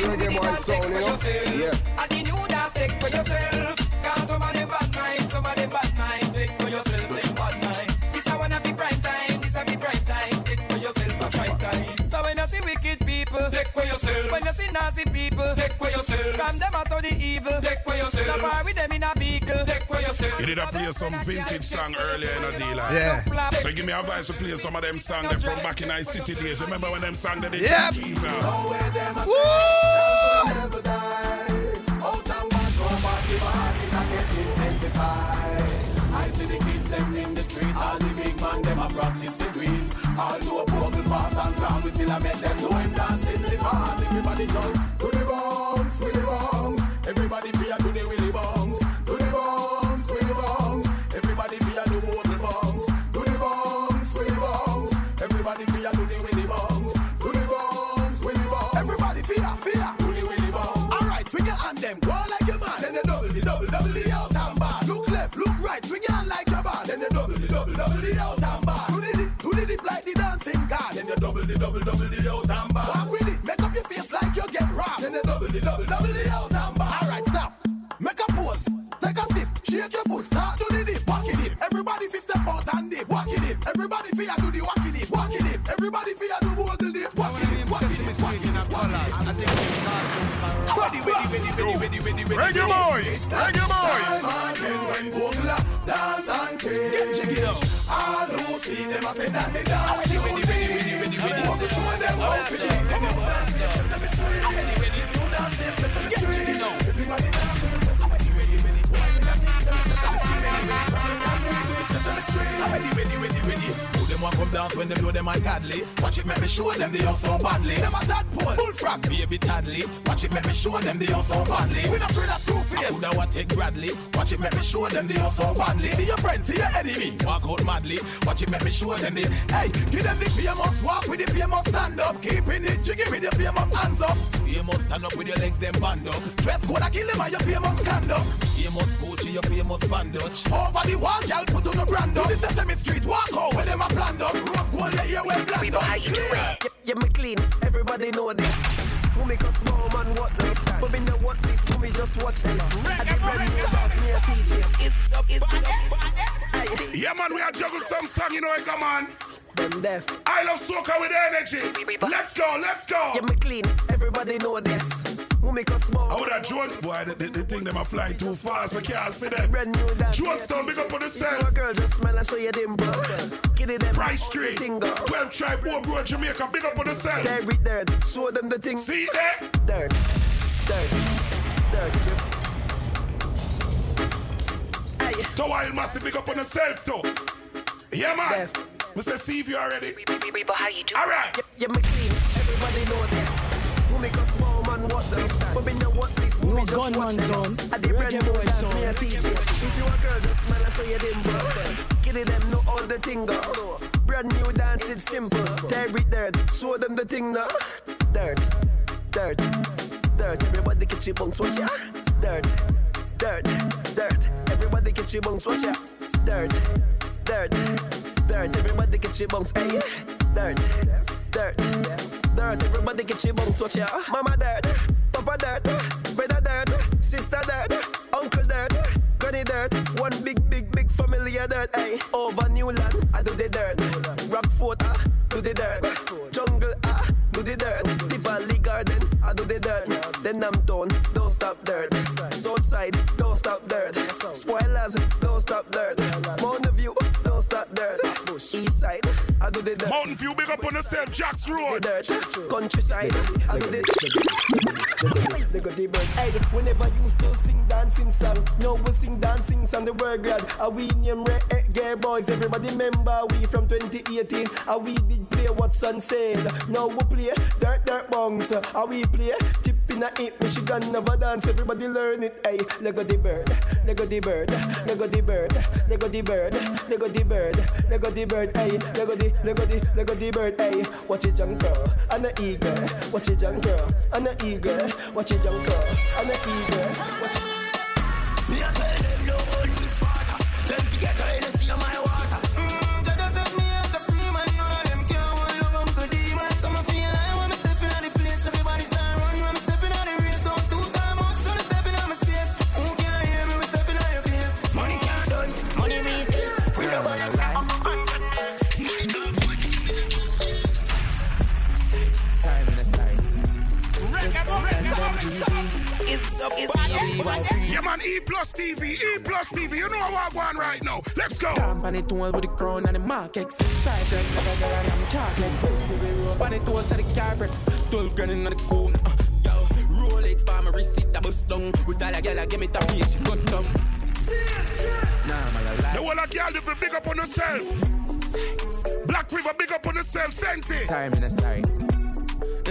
Yourself. Big man Swing with reggae boy sound, take you for know? yourself. Yeah. And the new dance take for yourself. Cause some of them bad mind, some of them bad mind. Take for yourself, take bad mind. This a one of the prime time, this a the prime time. Take for yourself a prime time. So when you see wicked people, take for yourself. When you see nasty people, take for yourself. From them out of the evil, take for yourself. The bar with them in a You did a play some vintage song earlier in a deal. like. Yeah. So give me advice to play some of them songs them from back in our city days. Remember when them sang that they Yep. Jesus. I see the kids them in the street, all the big man them a practice the greens. All do a bubble pass and ground, we still a make them know him dance in the past. Everybody jump double double, the out and bar. Walk with it, make up your face like you get robbed. Then you double the double, double the out and bar. All right, stop. Make a pose, take a sip, shake your foot, start to the dip, walk it dip. Everybody fifth step out and dip, walk it dip. Everybody fear do the walk it dip, walk it dip. Everybody fear do both the dip, walk it dip, walk it dip, walk it dip, walk it dip. Ready, ready, ready, ready, ready, ready. Reggae boys, reggae boys. When Bugla dance and craze All who see them a say that they dance Show ready, ready, ready, ready. Who them want come dance when them know them ungodly? Watch it, make me show them they all so badly. Them a that pole, bullfrog, baby Tadley. Watch it, make me show them they all so badly. We not afraid of two face. I coulda take Bradley. Watch it, make me show them they all so badly. See your friends, see your enemy. Walk out madly. Watch it, make me show them they. Hey, give them the famous walk with the famous stand up. Keeping it jiggy with the famous hands up. Famous stand up with your legs them band up. Dress code I kill them and your famous stand up. Famous Gucci, your famous bandage. Over the wall, y'all put on the brand up. This is Sesame Street, walk out with them a plan up. Rough gold, yeah, yeah, well bland up. How you doing? Yeah, yeah, me clean. Everybody know this. Who make a small man what this? But me know what this. Who me just watch this. I did run me about me a DJ. It's up, it's up. Yeah, man, we are juggle some song, you know it, come on. Them deaf. I love soca with energy. Let's go, let's go. Yeah, me clean. Everybody know this. Who make a small How that Jones? Boy, the, the, the thing them a fly too fast. We can't see them. Brand new dance. Jonestown, big up on the you cell. girl, just smile and show your dimple. Give it them. Price Street. 12 tribe, home road, Jamaica, big up on the cell. Dirt, dirt. Show them the thing. See there? Dirt. Dirt. Dirt. To Wild Massive, big up on yourself, too. Yeah, man. We say, see if you are ready. how you All right. Yeah, yeah, me clean. Everybody know this. Who make a small man what this? But me know what this. Who me just gunman watch this. son. I did brand Reggae new boy dance, son. me a teach it. If you a girl, just smile and show your dimple. Give it them, know all the thing go. Brand new dance, it's simple. Tear it dirt, show them the thing now. Dirt, dirt, dirt. Everybody catch your bunks, watch ya. Dirt, dirt, dirt. Everybody catch your bunks, watch ya. Dirt, dirt, dirt. Everybody catch your bunks, hey. Dirt, dirt, dirt. Everybody catch your bunks, watch ya. Mama dirt, Papa dirt, brother dirt, sister dirt, uncle dirt, granny dirt. One big, big, big family of dirt, hey. Over Newland, I do the dirt. Rockfort, ah, do the dirt. Jungle, ah, do the dirt. The Valley Garden, I do the dirt. Then I'm done, don't stop dirt. Southside, don't stop dirt. Spoilers, don't stop dirt. Mountain East side, I do the dirt. Mountain View, big up on yourself, Jack's Road. The dirt. Countryside, I do the They got the bird. Hey, whenever you still sing dancing song, now we sing dancing song. The word grad, a we name reggae boys. Everybody remember we from 2018. A we did play what son said. Now we play dirt dirt bongs. A we play tip in a hip. Michigan never dance. Everybody learn it. Hey, Lego the bird, Lego the bird, Lego the bird, Lego the bird, Lego the bird, Lego the bird. Hey, Lego the Lego the the bird. Hey, watch it jump girl and a eagle. Watch it jump girl and a eagle. Watch it jump girl and a eagle. Watch it. Me a tell them no hold me smarter. Them forget they see my Yeah, man, E plus TV, E plus TV. You know what I want right now. Let's go. Company tool with the crown and the markets. Five grand never get out of chocolate. Bunny tools at the car press. Twelve grand in the cool. Uh, yo, Rolex by my receipt, I bust down. With that, I get like, give me that bitch, custom. Nah, man, I lie. The whole of girl, you big up on yourself. Black River, big up on yourself. Senti. Sorry, man, I'm sorry.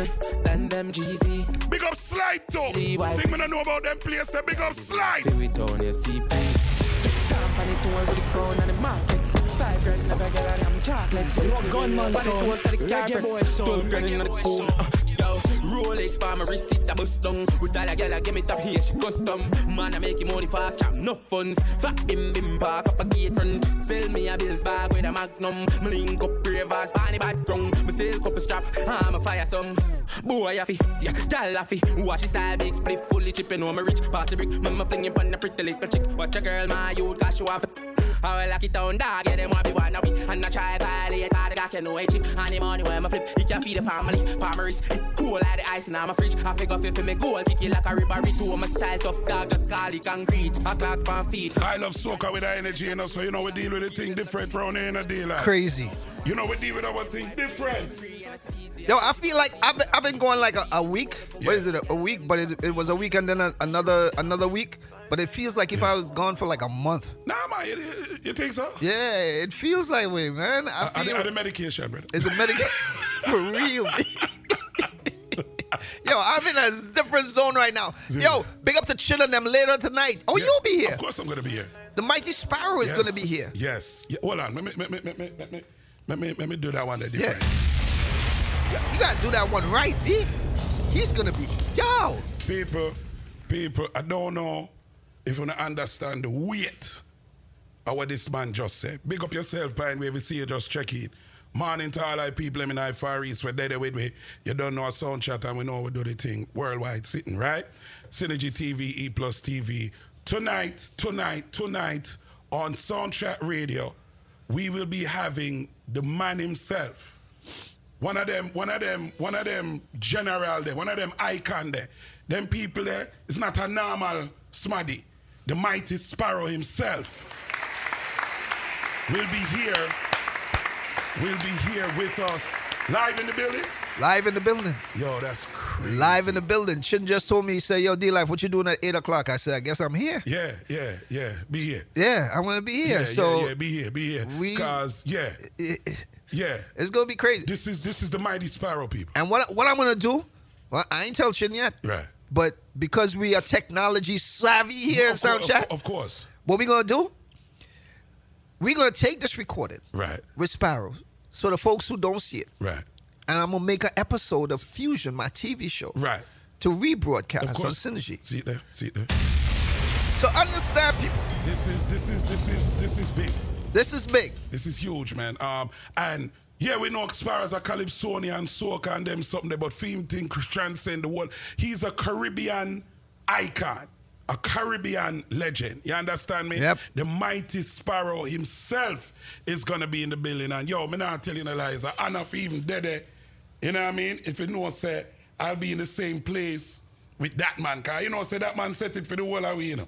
Uh, Then them GV. Big up Slide too. Think me not know about them place. They big up Slide. Feel it down, pain. Company with the crown and the markets. Grand never get out of chocolate. A gunman, car Reggae boy, the cool. Uh, Yo, Rolex by my receipt, I bust down. With that, I get like, give me top here, she custom. Man, I make you money fast, trap no funds. Fat bim bim park up a gate front. Sell me a bills bag with a magnum. Me link up ravers, bunny bad drunk. Me sell couple strap, I'm a fire some. Boy, I fi, yeah, gal I fi. Watch his style, big split, fully chipping on my rich. Pass the brick, mama flinging pon a pretty little chick. Watch a girl, my youth, cause she want I will lock it down, dog, yeah, them want be one of we And I try violate, cause the guy can know it cheap And the money when I flip, he can feed the family Palmeries, it cool like the ice in my fridge I figure if it me goal, kick it like a ribbery too My style tough, dog, just call it concrete A clock's pan feet I love soccer with the energy, you know, so you know we deal with the thing different round here in a deal. like. Crazy. You know we deal with our thing different. Yo, I feel like I've been, I've been going like a, a week. What is it? A, a week, but it, it was a week and then a, another another week. But it feels like if I was gone for like a month. Nah, man, you, you think so? Yeah, it feels like way, man. I I, feel I, the uh, medication, brother. it's a medication for real. Yo, I'm in a different zone right now. Yo, big up to chilling them later tonight. Oh, you'll be here. Of course, I'm gonna be here. The Mighty Sparrow is gonna be here. Yes. Yeah, hold on. Let me, let me, let me, let me, let me, let me do that one Yeah. You gotta do that one right, D. He's gonna be yo. People, people, I don't know if you understand the weight of what this man just said. Big up yourself, Pine Wave. We see you just check in. Morning to all our people in the Far East. We're there with me. You don't know a sound chat and we know we do the thing worldwide sitting, right? Synergy TV, E Plus TV. Tonight, tonight, tonight on Soundchat Radio, we will be having the man himself. One of them, one of them, one of them general there, one of them icon there. Them people there, it's not a normal smaddy. The mighty sparrow himself will be here, will be here with us live in the building. Live in the building. Yo, that's crazy. Live in the building. Chin just told me, he said, Yo, D Life, what you doing at 8 o'clock? I said, I guess I'm here. Yeah, yeah, yeah. Be here. Yeah, I'm gonna be here. Yeah, so yeah, yeah, be here, be here. Cause yeah, yeah. It's gonna be crazy. This is this is the mighty sparrow people. And what what I'm gonna do, well, I ain't tell Chin yet. Right. But because we are technology savvy here in Of cour- of Of course. what we gonna do? we gonna take this recorded Right. with Sparrow. So the folks who don't see it. Right. And I'm gonna make an episode of Fusion, my TV show. Right. To rebroadcast on. Synergy. See it there. See it there. So understand people. This is this is this is this is big. This is big. This is huge, man. Um, and yeah, we know Sparrows are Calypsonian, and soca and them something but Fame thing transcend the world. He's a Caribbean icon, a Caribbean legend. You understand me? Yep. The mighty Sparrow himself is gonna be in the building. And yo, me not telling you lies. I honor for even dead. Eh, you know what I mean? If you know, say I'll be in the same place with that man. Cause you know, say that man set it for the whole of we, you know.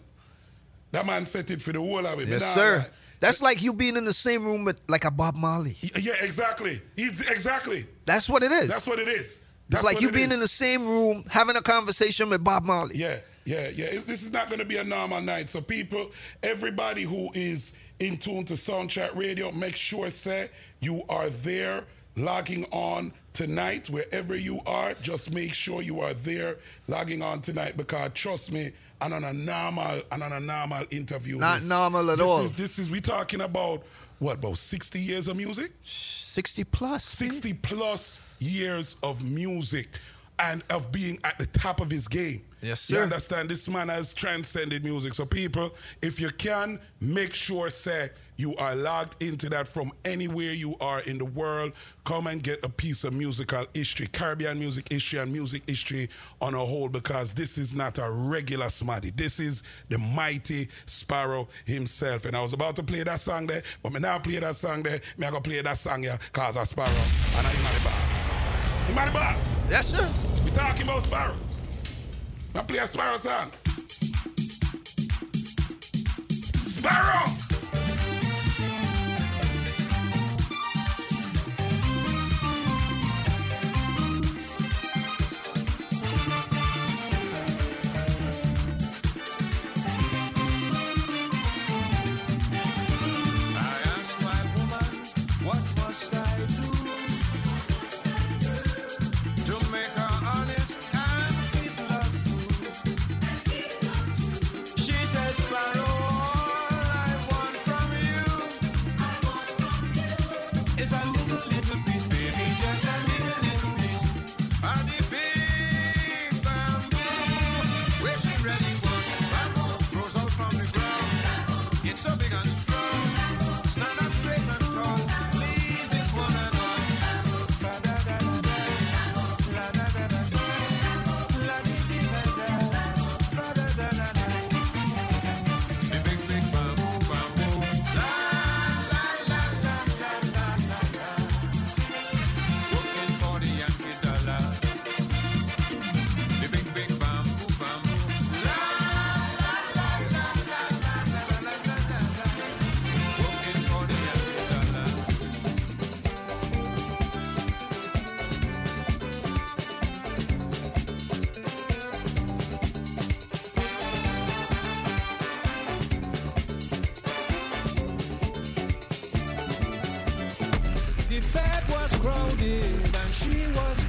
That man set it for the whole. Me Yes, sir. lie. That's like you being in the same room with like a Bob Marley. Yeah, exactly. He's exactly. That's what it is. That's what it is. It's That's like you being is. in the same room having a conversation with Bob Marley. Yeah, yeah, yeah. It's, this is not going to be a normal night. So, people, everybody who is in tune to Soundchat Radio, make sure, say, you are there logging on tonight, wherever you are. Just make sure you are there logging on tonight because trust me, and on a normal, and on a normal interview. Not this- normal at this all. Is, this is we talking about what about sixty years of music? 60 plus. 60 plus years of music and of being at the top of his game. Yes, You understand? This man has transcended music. So, people, if you can, make sure, say, you are logged into that from anywhere you are in the world. Come and get a piece of musical history, Caribbean music history and music history on a whole, because this is not a regular smarty. This is the mighty Sparrow himself. And I was about to play that song there, but me now play that song there. Me I go play that song here, cause of Sparrow. And I'm the boss. Boss? Yes, sir. We talking about Sparrow. I play a Sparrow song. Sparrow!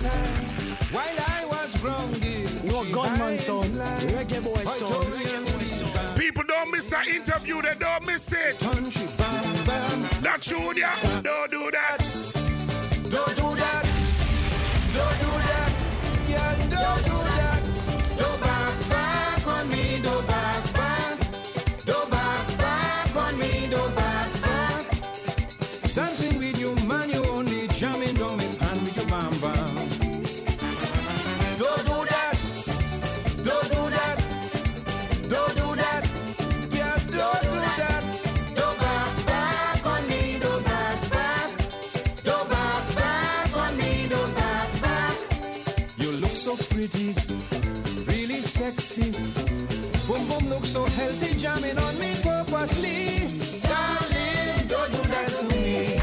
While I was grounded. No gunman hid reggae boy I sound, told reggae you boy sound. People don't miss that interview, they don't miss it. That should ya, don't do that. Sexy. Boom boom look so healthy, jamming on me purposely. Darling, don't do that to me.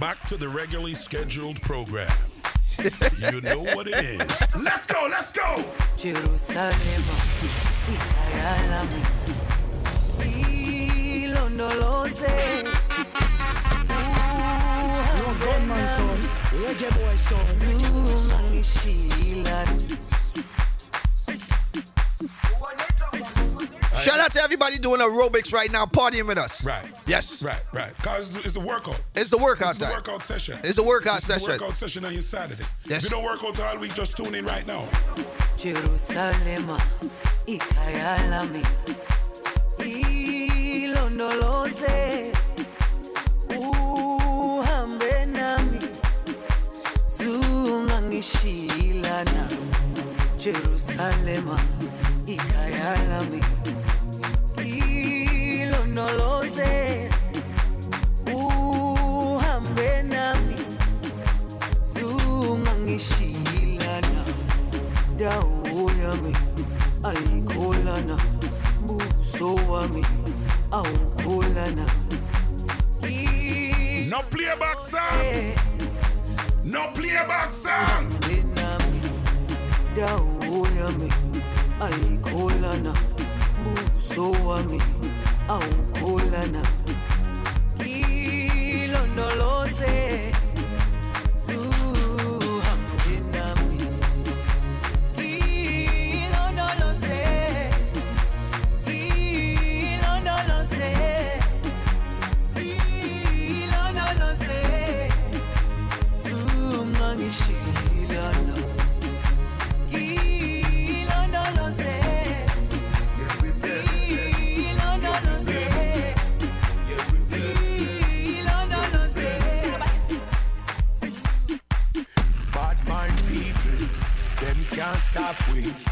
Back to the regularly scheduled program. you know what it is. Let's go, let's go. Jerusalem, Ikayalami, Ilondoloze. Sound, reggae boy sound, reggae boy sound. Shout out to everybody doing aerobics right now, partying with us. Right. Yes. Right, right. Because it's the workout. It's the workout It's the time. workout session. It's the workout It's session. the workout session on your Saturday. Yes. If you don't work out all week, just tune in right now. Jerusalem, Ikayalami, Ilondoloze. Jerusalem, Ikayalami, Ilondoloze. Uhambe nami, zungangishilana. dawo yami ayikholana buso wami awukholana No playback song. No playback song. Dawo yami ayikholana buso wami awukholana ilondoloze can't stop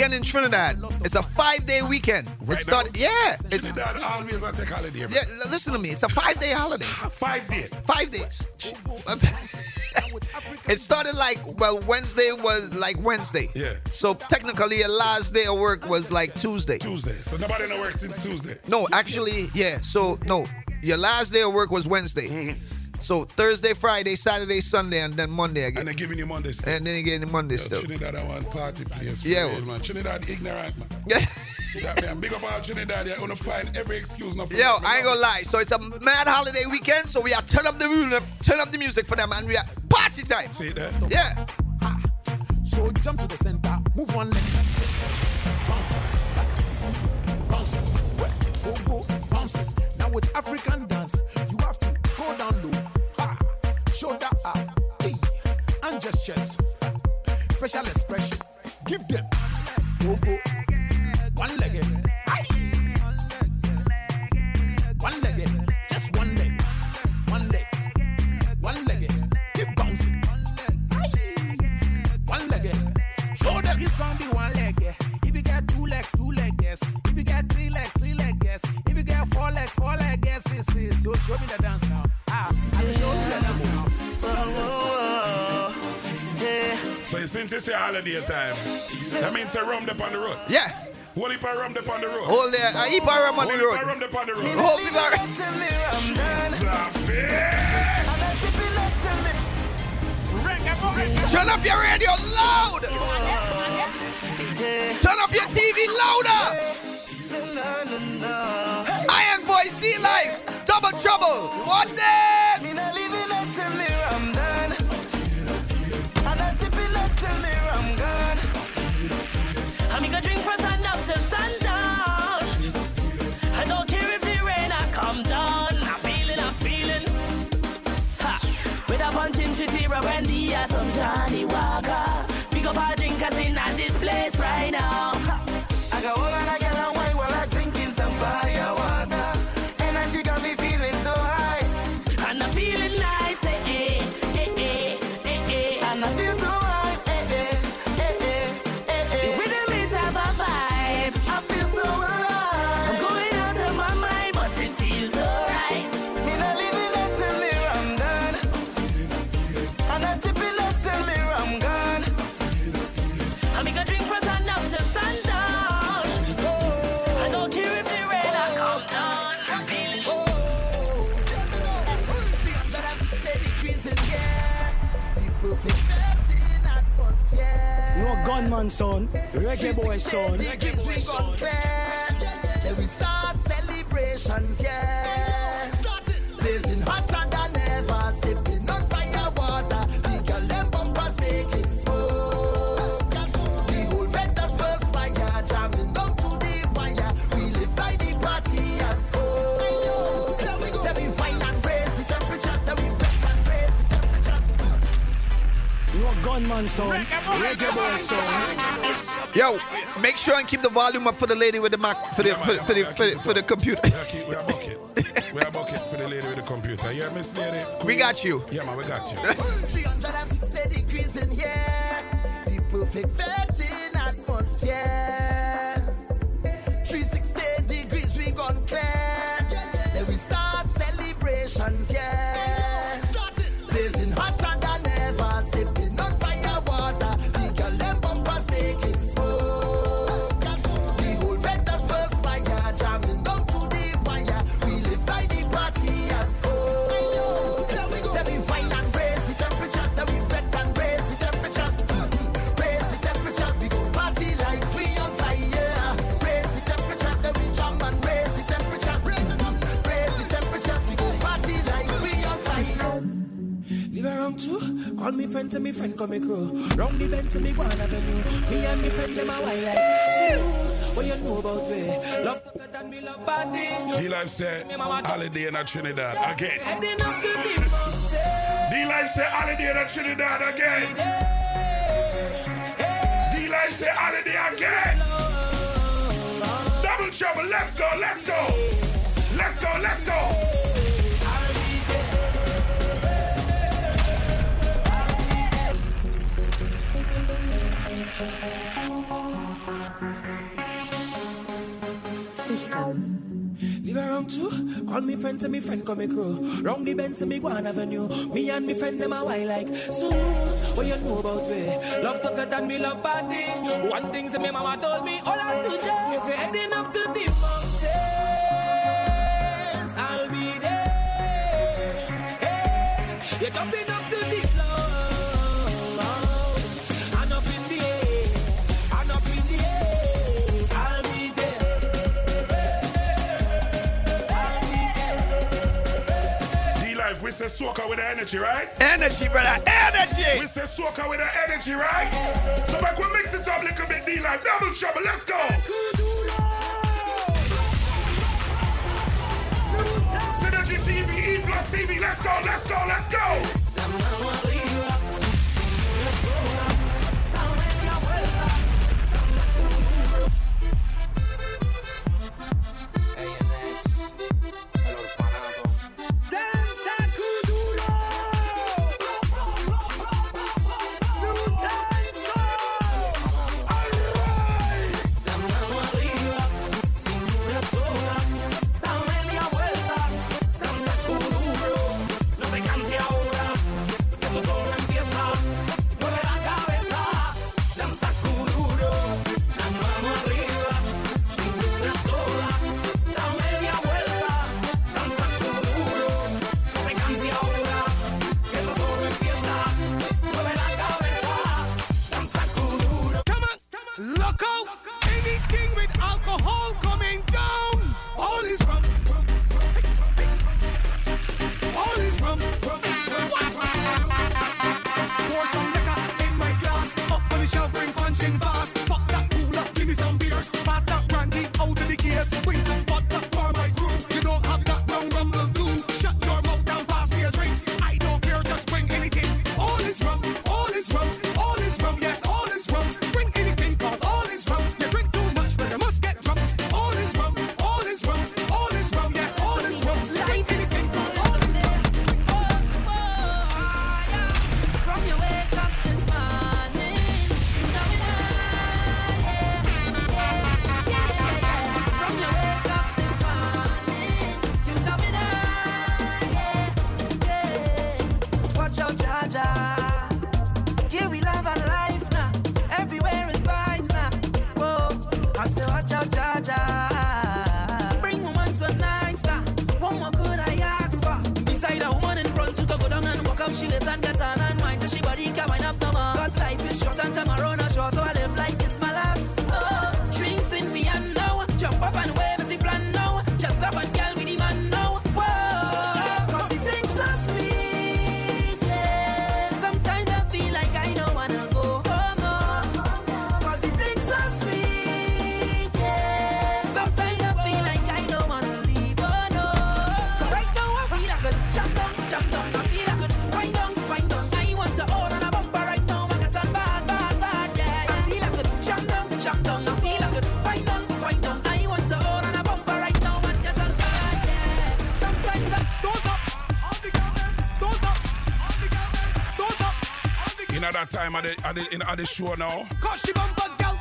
weekend in Trinidad. It's a five-day weekend. Right it started, now? yeah. It's Trinidad always I take holiday. bro. yeah. Listen to me. It's a five-day holiday. Five days. Five days. it started like well, Wednesday was like Wednesday. Yeah. So technically, your last day of work was like Tuesday. Tuesday. So nobody no work since Tuesday. No, actually, yeah. So no, your last day of work was Wednesday. Mm-hmm. So Thursday, Friday, Saturday, Sunday, and then Monday again. And they're giving you Monday still. And then again Monday Yo, still. Trinidad I want party place. Yeah, Yeah, man. Trinidad ignorant man. Yeah, man, big up all Trinidad. You're gonna find every excuse. Now for Yo, I ain't gonna lie. So it's a mad holiday weekend, so we are turn up the room, turn up the music for them, and we are party time. See that? Yeah. So jump to the center, move one leg. Bounce it, bounce it, Well, go, go, bounce it. Now with African dance, facial expression. Give them, go, go, one leg, since it's a holiday time, that means a rum up on the road. Yeah. Whole heap of rum up on the road. Hold there, a heap of rum on the Whole road. heap of rum up on the road. Whole heap of- Turn up your radio loud. Turn up your TV louder. Iron Voice, D Life, Double Trouble. What this? Son, reggae boy son. Reggae boy son. No gunman reggae boy son. Yo, make sure and keep the volume up for the lady with the Mac for the for the, for the, for the, for the computer. We are we are bucket. we are bucket for the lady with the computer. Yeah, Miss Lady. We got you. Yeah, man, we got you. 360 degrees in here. The perfect vetting atmosphere. Call me friend to me friend come me crew. Round the bend to me go on avenue. Me and me friend them a wild like. What you know about me? Love fed and me love party. D Life said holiday in Trinidad again. Heading up to the mountain. D Life said holiday in Trinidad again. D Life said holiday again. Double trouble, let's go, let's go. Let's go, let's go. Live around too. Call me friend to me friend call me crew. Round the bend to me go on avenue. Me and me friend them a wild like. So what you know about me? Love tougher than me love party. One thing say me mama told me. All I do just if heading up to the mountains, I'll be there. Hey, you're jumping say soca with the energy, right? Energy, brother, energy. We say soca with the energy, right? So back we mix it up, a little bit D Life double trouble. Let's go. Synergy TV, E plus TV. Let's go, let's go, let's go. paso at the, in, at the show now. The bumper, girl.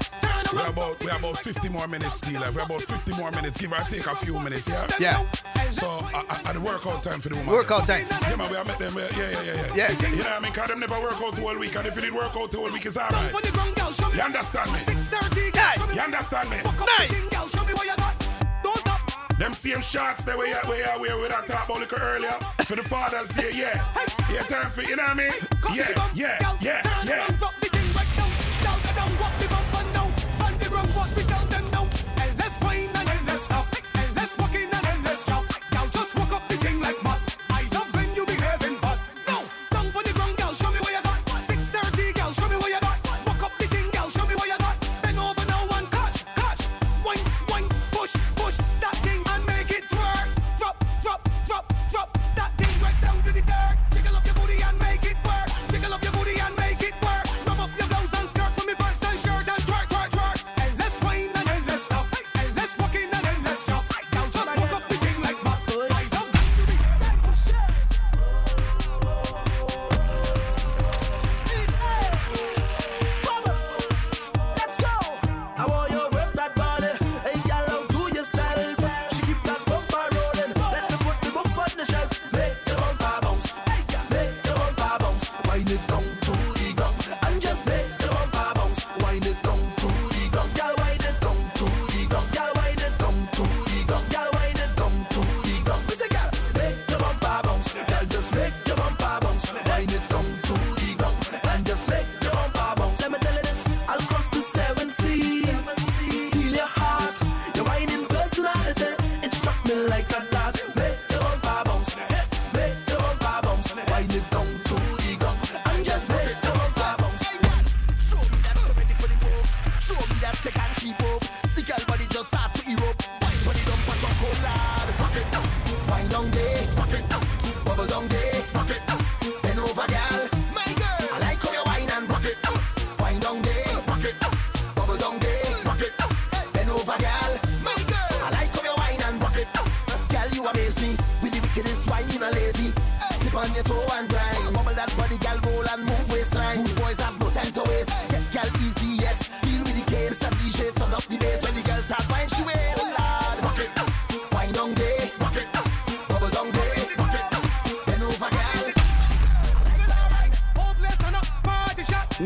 We're about we're about 50 more minutes, dealer. We're about 50 more minutes, give or take a few minutes, yeah. Yeah. So uh, at the workout time for the woman. Workout time. Yeah, man, we are met them. Yeah, yeah, yeah, yeah. Yeah. You know what I mean? Cause them never work out all week, and if you did work out all week, it's alright. You understand me? 6:30. Yeah. You understand me? Nice. Them same shots that we are we are we were talking about little earlier for the Father's Day, yeah. Yeah, time for you know what I mean? Yeah, yeah, yeah. yeah.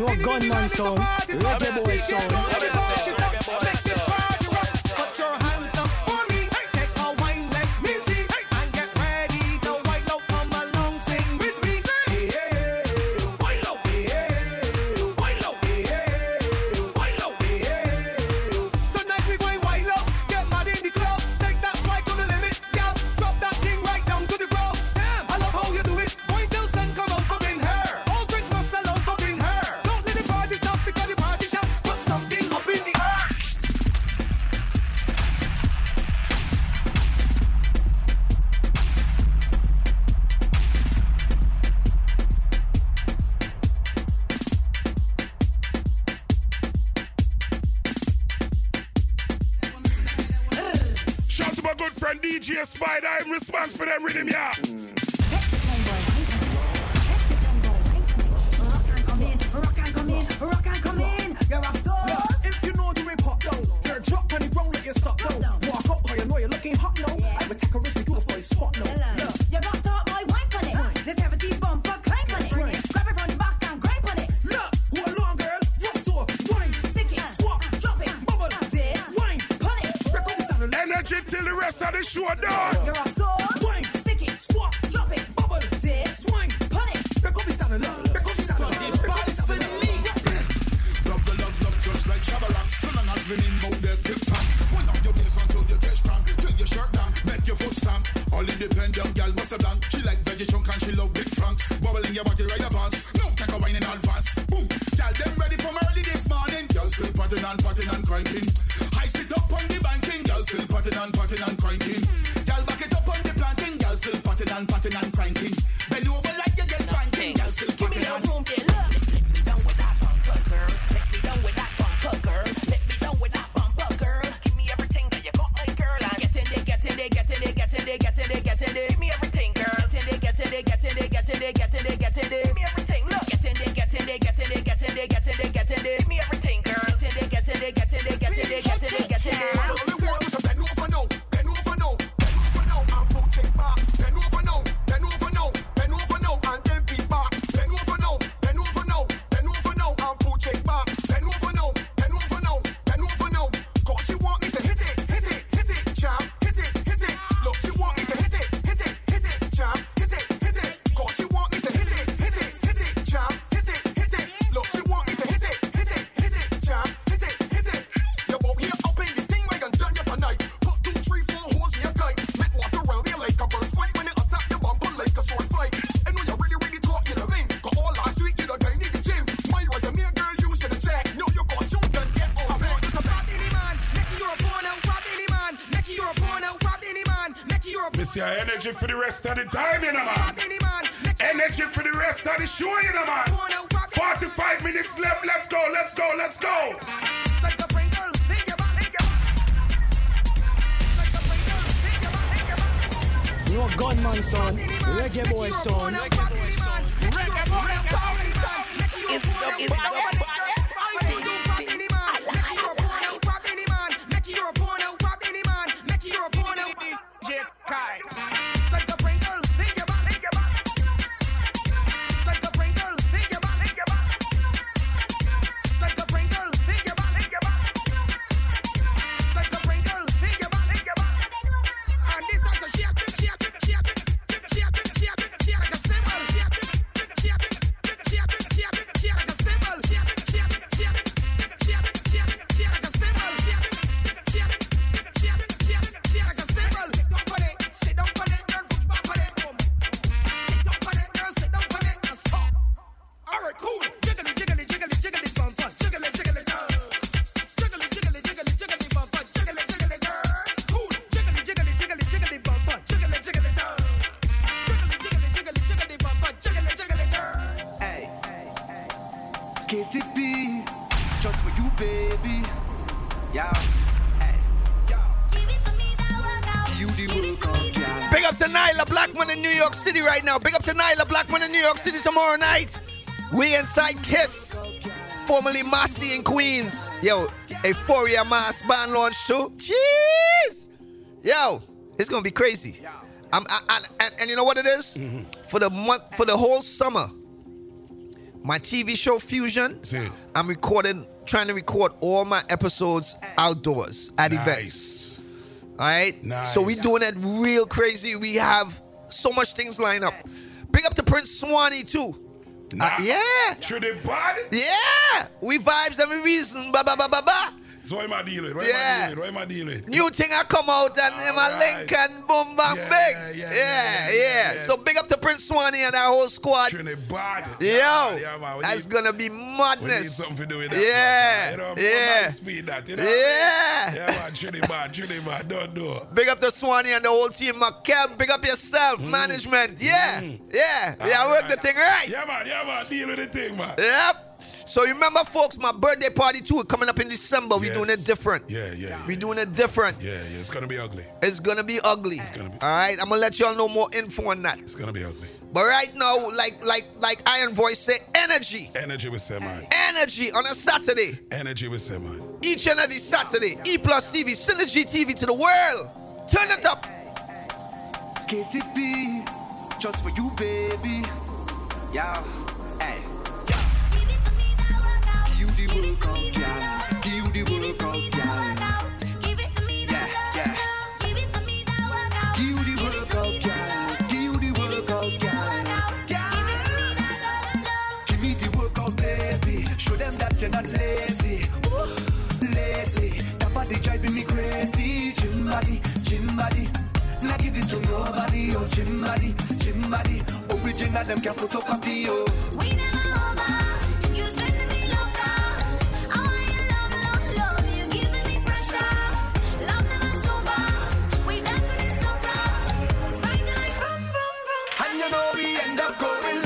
no gunman sound, reggae boy sound. your energy for the rest of the time, you know, man. Energy for the rest of the show, you know, man. 45 minutes left. Let's go, let's go, let's go. Like a gunman son, reggae boy son. Reggae boy son. Reggae boy son. It's the, it's the, tomorrow night, we inside Kiss, formerly Massey in Queens. Yo, a four-year mass band launch too. Jeez! Yo, it's gonna be crazy. I'm, I, I, and, and, you know what it is? Mm-hmm. For the month, for the whole summer, my TV show Fusion, I'm recording, trying to record all my episodes outdoors at nice. events. All right, nice. so we doing it real crazy. We have so much things lined up. Big up to Prince Swanny too. Uh, yeah. Through the body? Yeah. We vibes every reason. Ba ba ba ba ba. So what am I dealing with? What Yeah. am I dealing with? What am I dealing with? New thing I come out and them a link and boom bang big. Yeah yeah, So big up to Prince Swanny and that whole squad. Yo, yeah, man. That's need- gonna be madness. We need something to do with that. Yeah, man. You know, yeah. speed that. You know? Yeah. Yeah, man. Trinidad, Trinidad. Don't do it. Big up to Swanny and the whole team. Makel, big up yourself, management. Yeah, yeah, yeah. Work the thing right. Mm. Yeah, man. Yeah, man. Deal with the thing, man. Yep. So remember, folks, my birthday party too coming up in December. We doing it different. Yeah, yeah. We doing it different. Yeah, yeah. It's gonna be ugly. It's gonna be ugly. It's gonna be. All right, I'm gonna let y'all know more info on that. It's gonna be ugly. But right now, like like like Iron Voice say, energy, Energy with say, energy on a Saturday, Energy with say, each and every Saturday. E Plus TV, Synergy TV to the world. Turn it up. KTP, just for you, baby. Yeah, hey. Give the workout, girl. Give the workout, girl. Yeah, yeah. Give you the workout, girl. Give the workout, girl. Give me the workout, baby. Show them that you're not lazy. Ooh, lately, that body driving me crazy. Gym body, gym body. Now give it to nobody, oh gym body, gym body. Oh, Original them can photocopy, oh. We never up going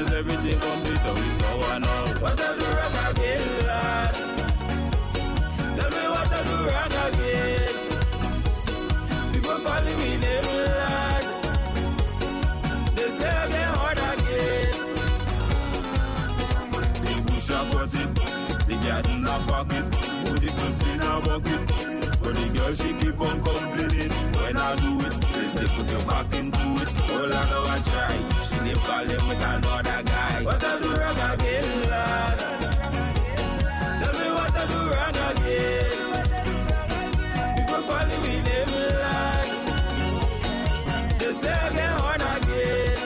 cause everything complete and we saw one all. What I do wrong again, lad? Tell me what I do wrong again. People calling me name, lad. They say I get hard again. They push up cut it, they get in a pocket, put the clips in a bucket. But the girl she keep on complaining When I do it, they say put your back into it All I know I try night, him call him with another guy. What I do wrong again, lad? Tell me what I do wrong again. People calling me name, lad. They say I get on again.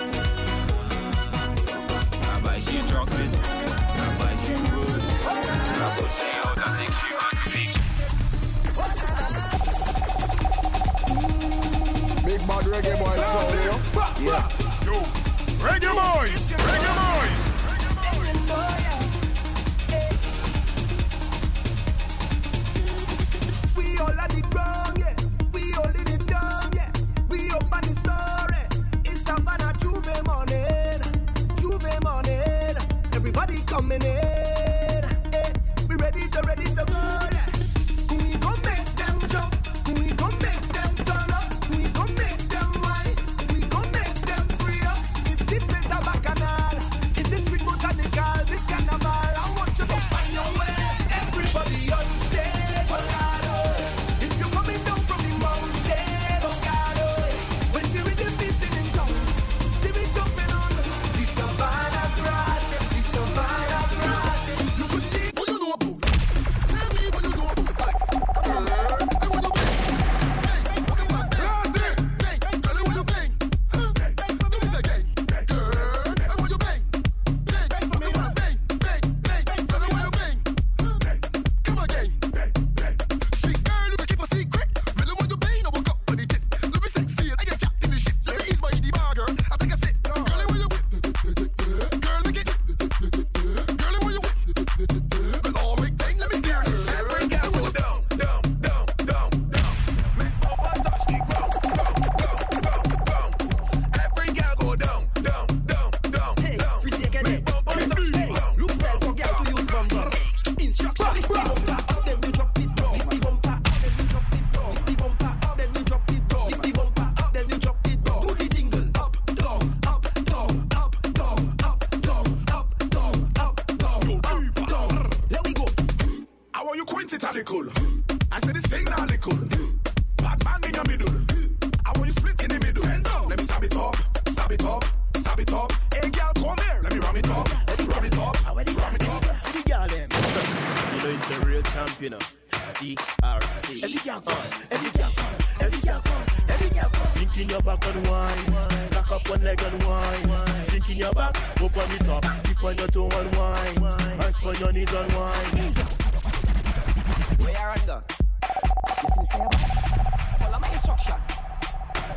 I buy she chocolate, I buy she rose, I push she out and think she got to be. big bad reggae boy sound. Yeah. Yo. Reggae boys! Reggae boys! We all at the ground, yeah. We all it down, yeah. We up on the story. It's Savannah J'ouvert morning, J'ouvert morning. Everybody coming in.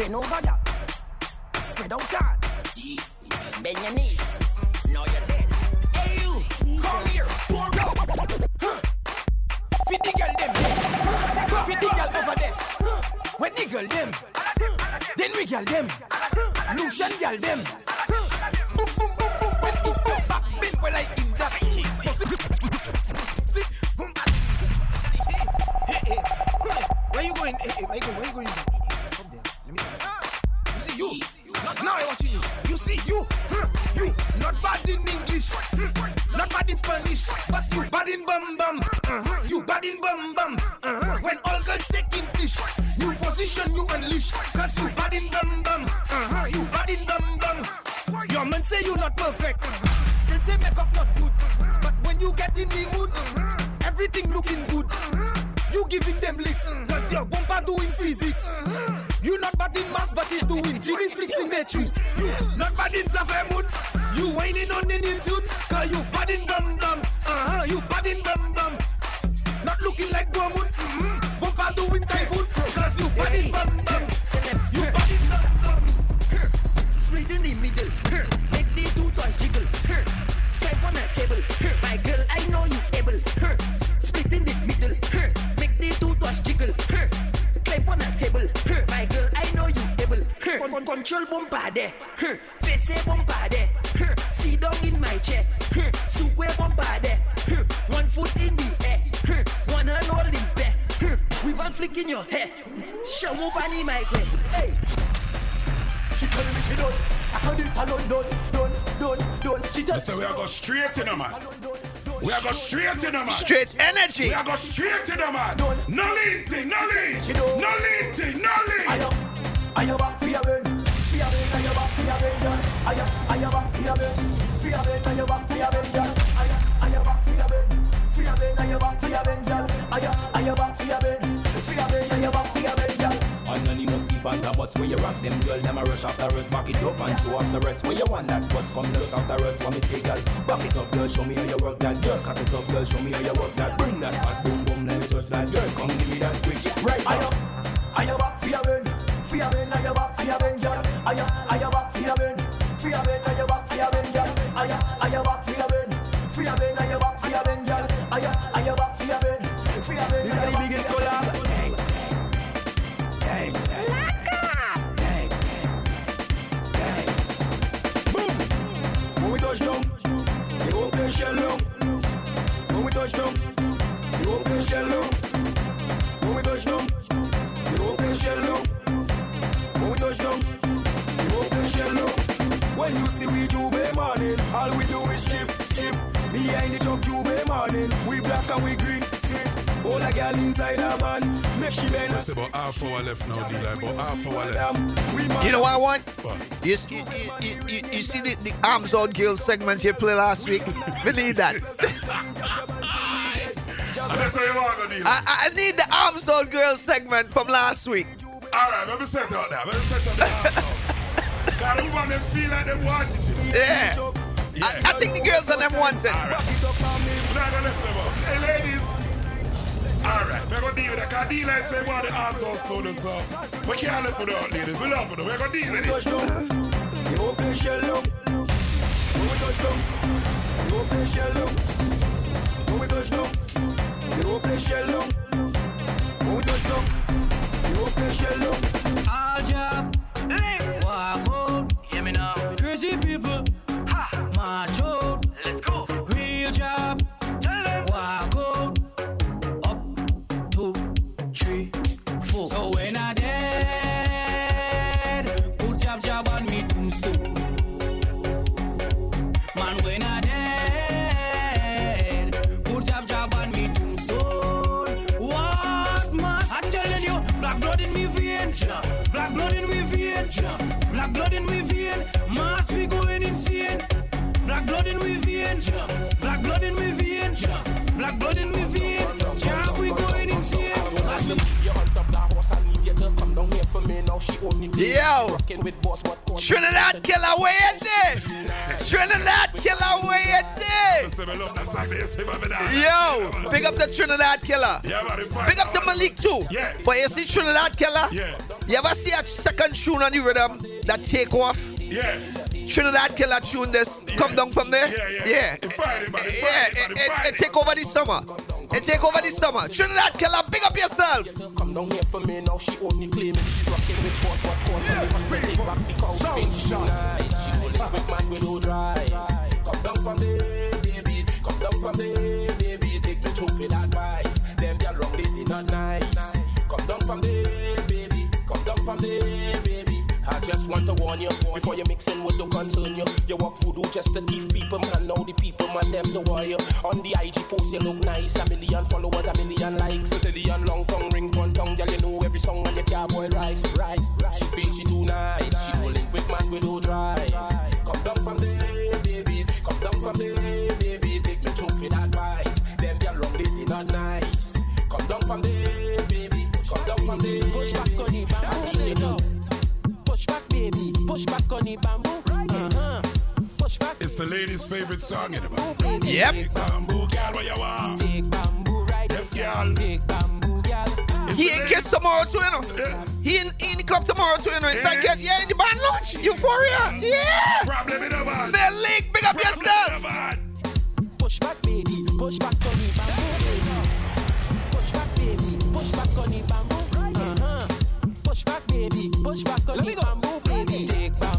Bend over, girl. Spread out, John. Bend your knees. Now you're dead. Hey, you. Come here. Pour out. Huh. Fit the girl them. Huh. Fit the girl over there. Huh. Where the girl them? Then we girl them. Lucian girl them. Straight half hour left now, D. Like about half hour left. You know what I want? You, you, you, you, you, you see the, the Arms Out Girls segment you played last week? We need that. That's how you want to deal. I, I need the Arms Out Girls segment from last week. All right, let me set out that. Let me set out that. Because the woman them feel like they want it. Yeah. I, I think the girls on them want it. We're not gonna them up. Hey, ladies. All right, we're gonna deal with that. Cause deal like say we want the answers to this, so we can't live without ladies. We love them. We're gonna deal with it. The whole place shell down. When we touch down, the whole place shell down. When we touch down, the whole place shell down. When we touch down, the whole place shell down. All job, walk out. Hear me now. Crazy people, march out. Blood in me vein, black blood in me vein, black blood in me vein. Ja, we going insane. You hunt up that horse and need you to come down here for me now. She only Yo. rocking with boss, but Trinidad killer, where you there? Trinidad killer, where you there? Yo, big up the Trinidad killer. Big up to Malik too. Yeah. But you see Trinidad killer? Yeah. You ever see a second tune on the rhythm that take off? Yeah. Trinidad killer tune this. Come down from there. Yeah, yeah. Yeah. It Friday, man. It Yeah, Friday, it, It it, take over this summer. It take over this summer. Trinidad killer, big up yourself. Come down here for me now. She only claiming she rocking with boss, but quarter me want to take back because she thinks she nice. She only with man with no drive. Come down from there, baby. Come down from there, baby. Take me through with advice. Them girl wrong, they did not nice. Come down from there, baby. Come down from there, baby. I just want to warn you before you mix in with the concern you. You walk voodoo just to thief people, man. Now the people, man, them the warrior. On the IG post, you look nice. A million followers, a million likes. Zillion long tongue, ring one tongue. Girl, you know every song on your car, boy, rise, rise. She feels she too nice. She will link with man with no drive. Come down from there, baby. Come down from there, baby. Take me through with advice. Them girl wrong, they not nice. Come down from there, baby. Come down from there. Push back on it, Push back on it, bamboo. Uh-huh. Push back. It's the ladies' favorite song in the man. Yep. Take bamboo, girl, where you want? Take bamboo right. Yes, girl. Take bamboo, girl. He in Kiss tomorrow too, you know. He in, he in the club tomorrow too, you know. Inside Yeah. Kiss, yeah, in the band launch. Euphoria. Yeah. Problem in the man. The league, big up yourself. Push back, baby. Push back on it, bamboo. Push back, baby. Push back on it, bamboo. Push back, baby. Push back on it, bamboo, baby. Take bamboo.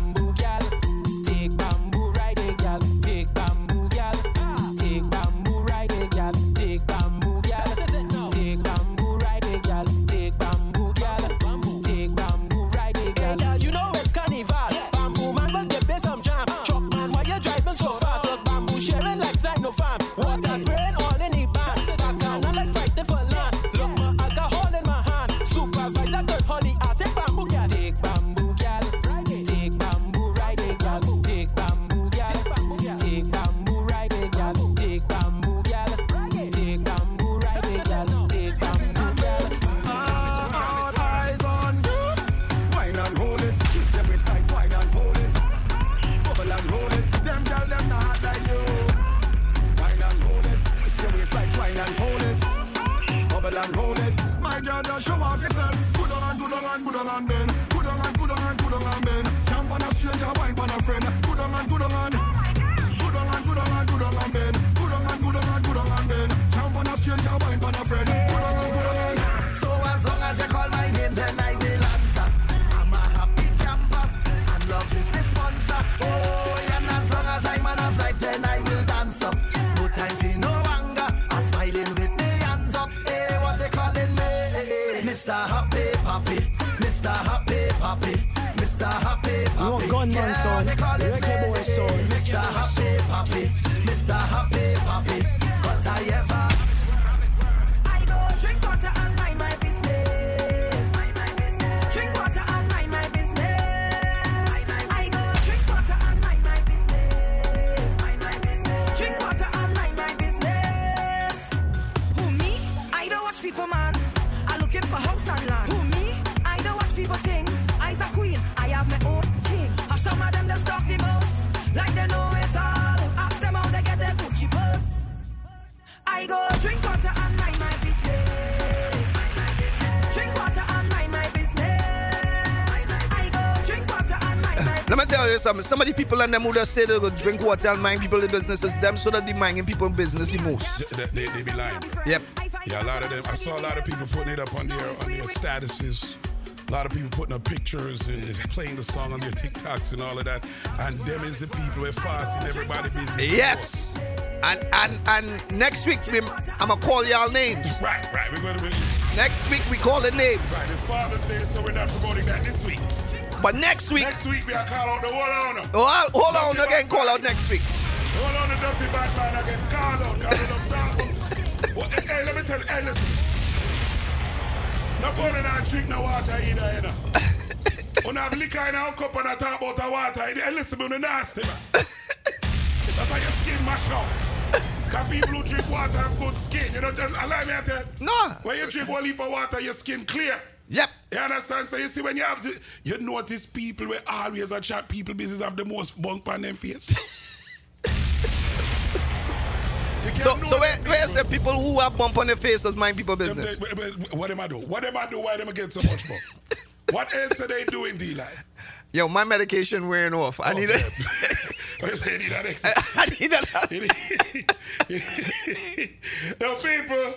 Let me tell you something. Some of the people in them who just say they go drink water and mind people in business is them so that they minding people in business the most. They, they, they be lying. Yep. Yeah, a lot of them. I saw a lot of people putting it up on their on their statuses. A lot of people putting up pictures and playing the song on their TikToks and all of that. And them is the people who are fasting everybody busy. Yes. And and and next week we, I'm gonna call y'all names. Right, right. We're gonna be Next week we call the names. right. It's Father's Day, so we're not promoting that this week. But next week, Next week we are call out the whole owner. oh, hold on again, call out next week. Hold on, the dirty bad man again. Call out, call it up. well, hey, hey, let me tell you, hey, listen. No phone and I drink no water either, you know. When I have liquor in our cup and I talk about the water, hey, listen, me, nasty, man. That's how your skin mash up. Because people who drink water have good skin. You know, just allow me to tell you. No. When you drink one liter of water, your skin clear. You understand? So you see when you have to, you notice people will always a chat people business have the most bunk on them face. So, so where, where's the people who have bump on their faces mind people business? Them- they- what am I do? What am I do? Why them get so much more? what else are they doing, D-Life? Yo, my medication wearing off. I need a, I need that I need that. Now, people,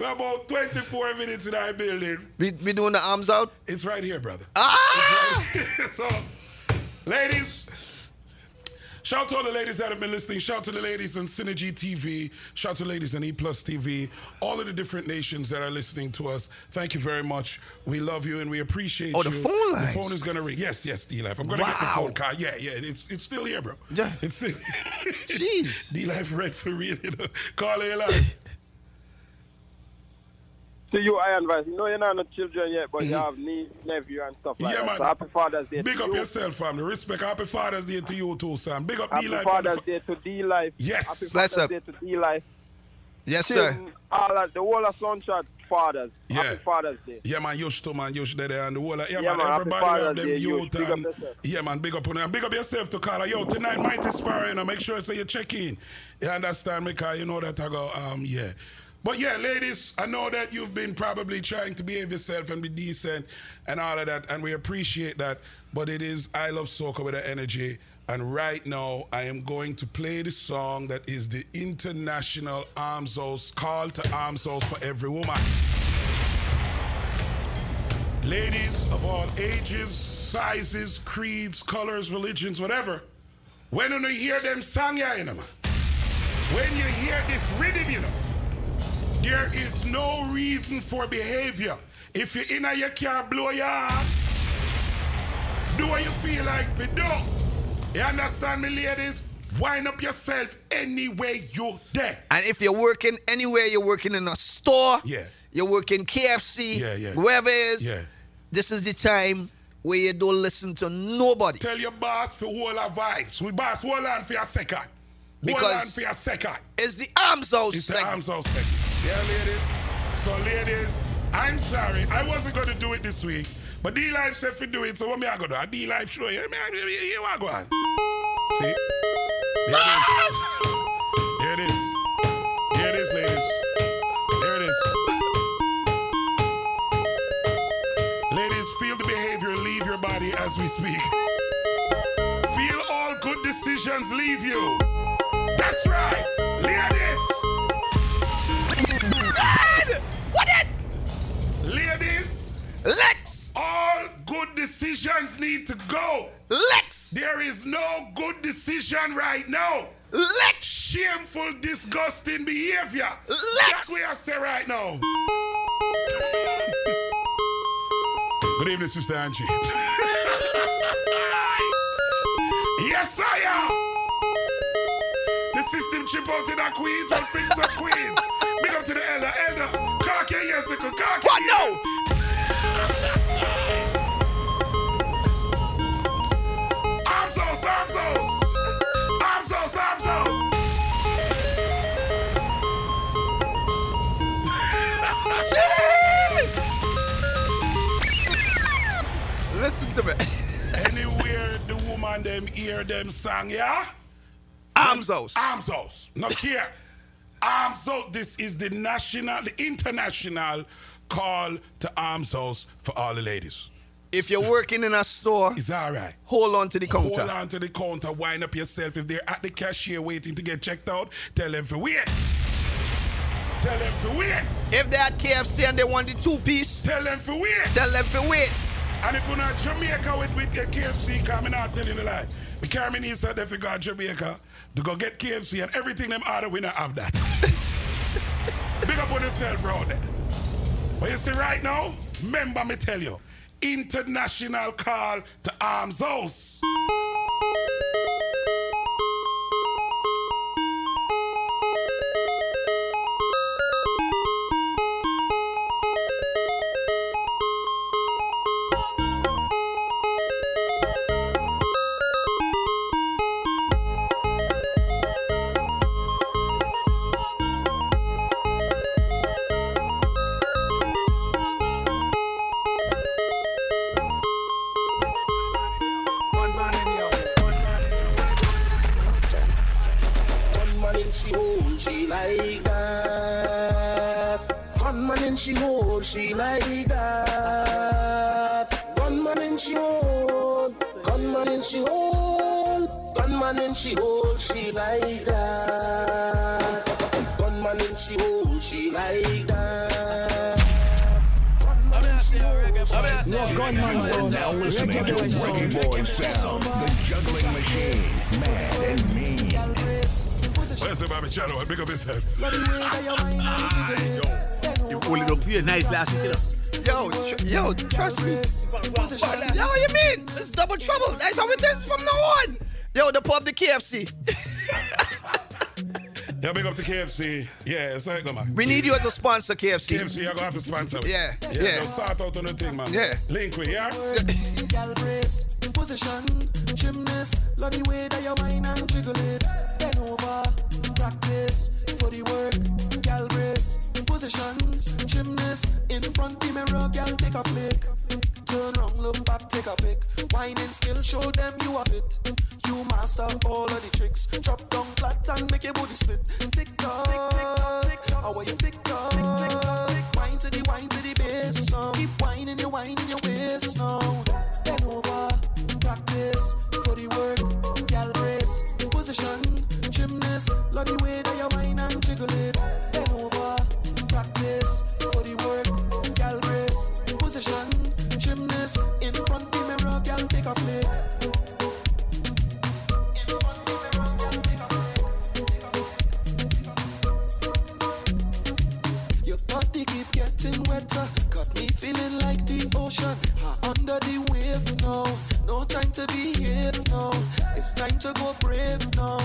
we're about 24 minutes in our building. We, we doing the arms out? It's right here, brother. Ah! Right here. so, ladies, shout to all the ladies that have been listening. Shout to the ladies on Synergy TV. Shout to the ladies on E Plus TV. All of the different nations that are listening to us. Thank you very much. We love you and we appreciate Oh, you. the phone lines. The phone is gonna ring. Yes, yes, D Life. I'm gonna get the phone call. Yeah, yeah. It's it's still here, bro. Yeah. It's still. Jeez. D Life red for real. You know. Call it live. To you, I advise. You know you're not no children yet, but you have niece, nephew, and stuff like Mm-hmm. Yeah, that. man. So happy Father's Day Big to up you. yourself, family. Respect. Happy Father's Day to you too, Sam. Big up Happy D Life. Father's Day to D Life. Yes. Happy Bless Father's up. Day to D Life. Yes, sir. All of, the whole of Sunshine Fathers. Yeah. Happy Father's Day. Yeah, man, Yush too, man. Yush there and the whole. of- Yeah, Yeah, man, man, everybody have them Day, youth Yush. Big and yourself. yeah, man, big up on them. Big up yourself to Carla. Yo, tonight, Mighty Sparrow, you know, make sure so you check in. You understand me, Carl? You know that I go, um, yeah. But yeah, ladies, I know that you've been probably trying to behave yourself and be decent and all of that, and we appreciate that. But it is I Love Soca with the energy. And right now, I am going to play the song that is the international arms house call to arms house for every woman. Ladies of all ages, sizes, creeds, colors, religions, whatever. When you hear them song, yeah, you know, man. When you hear this rhythm, you know, there is no reason for behavior. If you're in a, you can't blow your arm. Do what you feel like you do. You understand me, ladies? Wind up yourself any way you dare. And if you're working anywhere, you're working in a store, Yeah. you're working KFC, Yeah, yeah. whoever it is, Yeah. this is the time where you don't listen to nobody. Tell your boss for all our vibes. We boss, hold on for a second. hold Because on for a second. It's the arms house It's the arms house segment. Yeah, ladies. So, ladies, I'm sorry. I wasn't going to do it this week. But D-Life said we do it, so what me I go do? A D-Life show you. Here I go. See? There it is. Here it is. It is, ladies. There it is. Ladies, feel the behavior. Leave your body as we speak. Lex! All good decisions need to go. Lex! There is no good decision right now. Lex! Shameful, disgusting behavior. Lex! That's what I say right now. good evening, Sister Angie. yes, I am. The system chip out in our queens, will fix our queens. Big up to the elder, elder. Cocky, yes, little cocky. What, no? Listen to me. Anywhere the woman them hear them song, yeah? Arms house. Arms house. Not here. Arms house. This is the national, the international call to arms house for all the ladies. If you're working in a store, it's all right. Hold on to the counter. Hold on to the counter. Wind up yourself. If they're at the cashier waiting to get checked out, tell them to wait. Tell them to wait. If they're at KFC and they want the two piece, tell them to wait. Tell them to wait. And if you're not Jamaica with, with your KFC, come and not telling the lie. We carry me said if you got Jamaica to go get KFC and everything them order, we not have that. Big up on yourself, bro. But you see right now, remember me tell you, international call to arms house. To KFC. Yeah, so it go, man. We need you as a sponsor, KFC. KFC, you're gonna have to sponsor. me. Yeah, yeah. yeah. Just sort out on the thing, man. Yeah. Link with, yeah? Gal brace, position, gymnast, love the way that you whine and jiggle it. Bend over, practice for the work. Gal brace, position, gymnast, in front the mirror, gal take a flick. Turn round, look back, take a pic. Whining skill, show them you have it. You master all of the tricks. Drop down flat and make your body split. Tick tock, how are you tick tock? Wine to the wine to the bass now. Keep whining, you whining your waist now. Bend over, practice for the work. Gal brace, position, gymnast. Love the way that you whine and jiggle it. Bend over, practice for the work. Gal brace, position, gymnast. In front the mirror, gal take a flick. Getting wetter, got me feeling like the ocean. Ah, Under the wave now, no time to behave now. It's time to go brave now.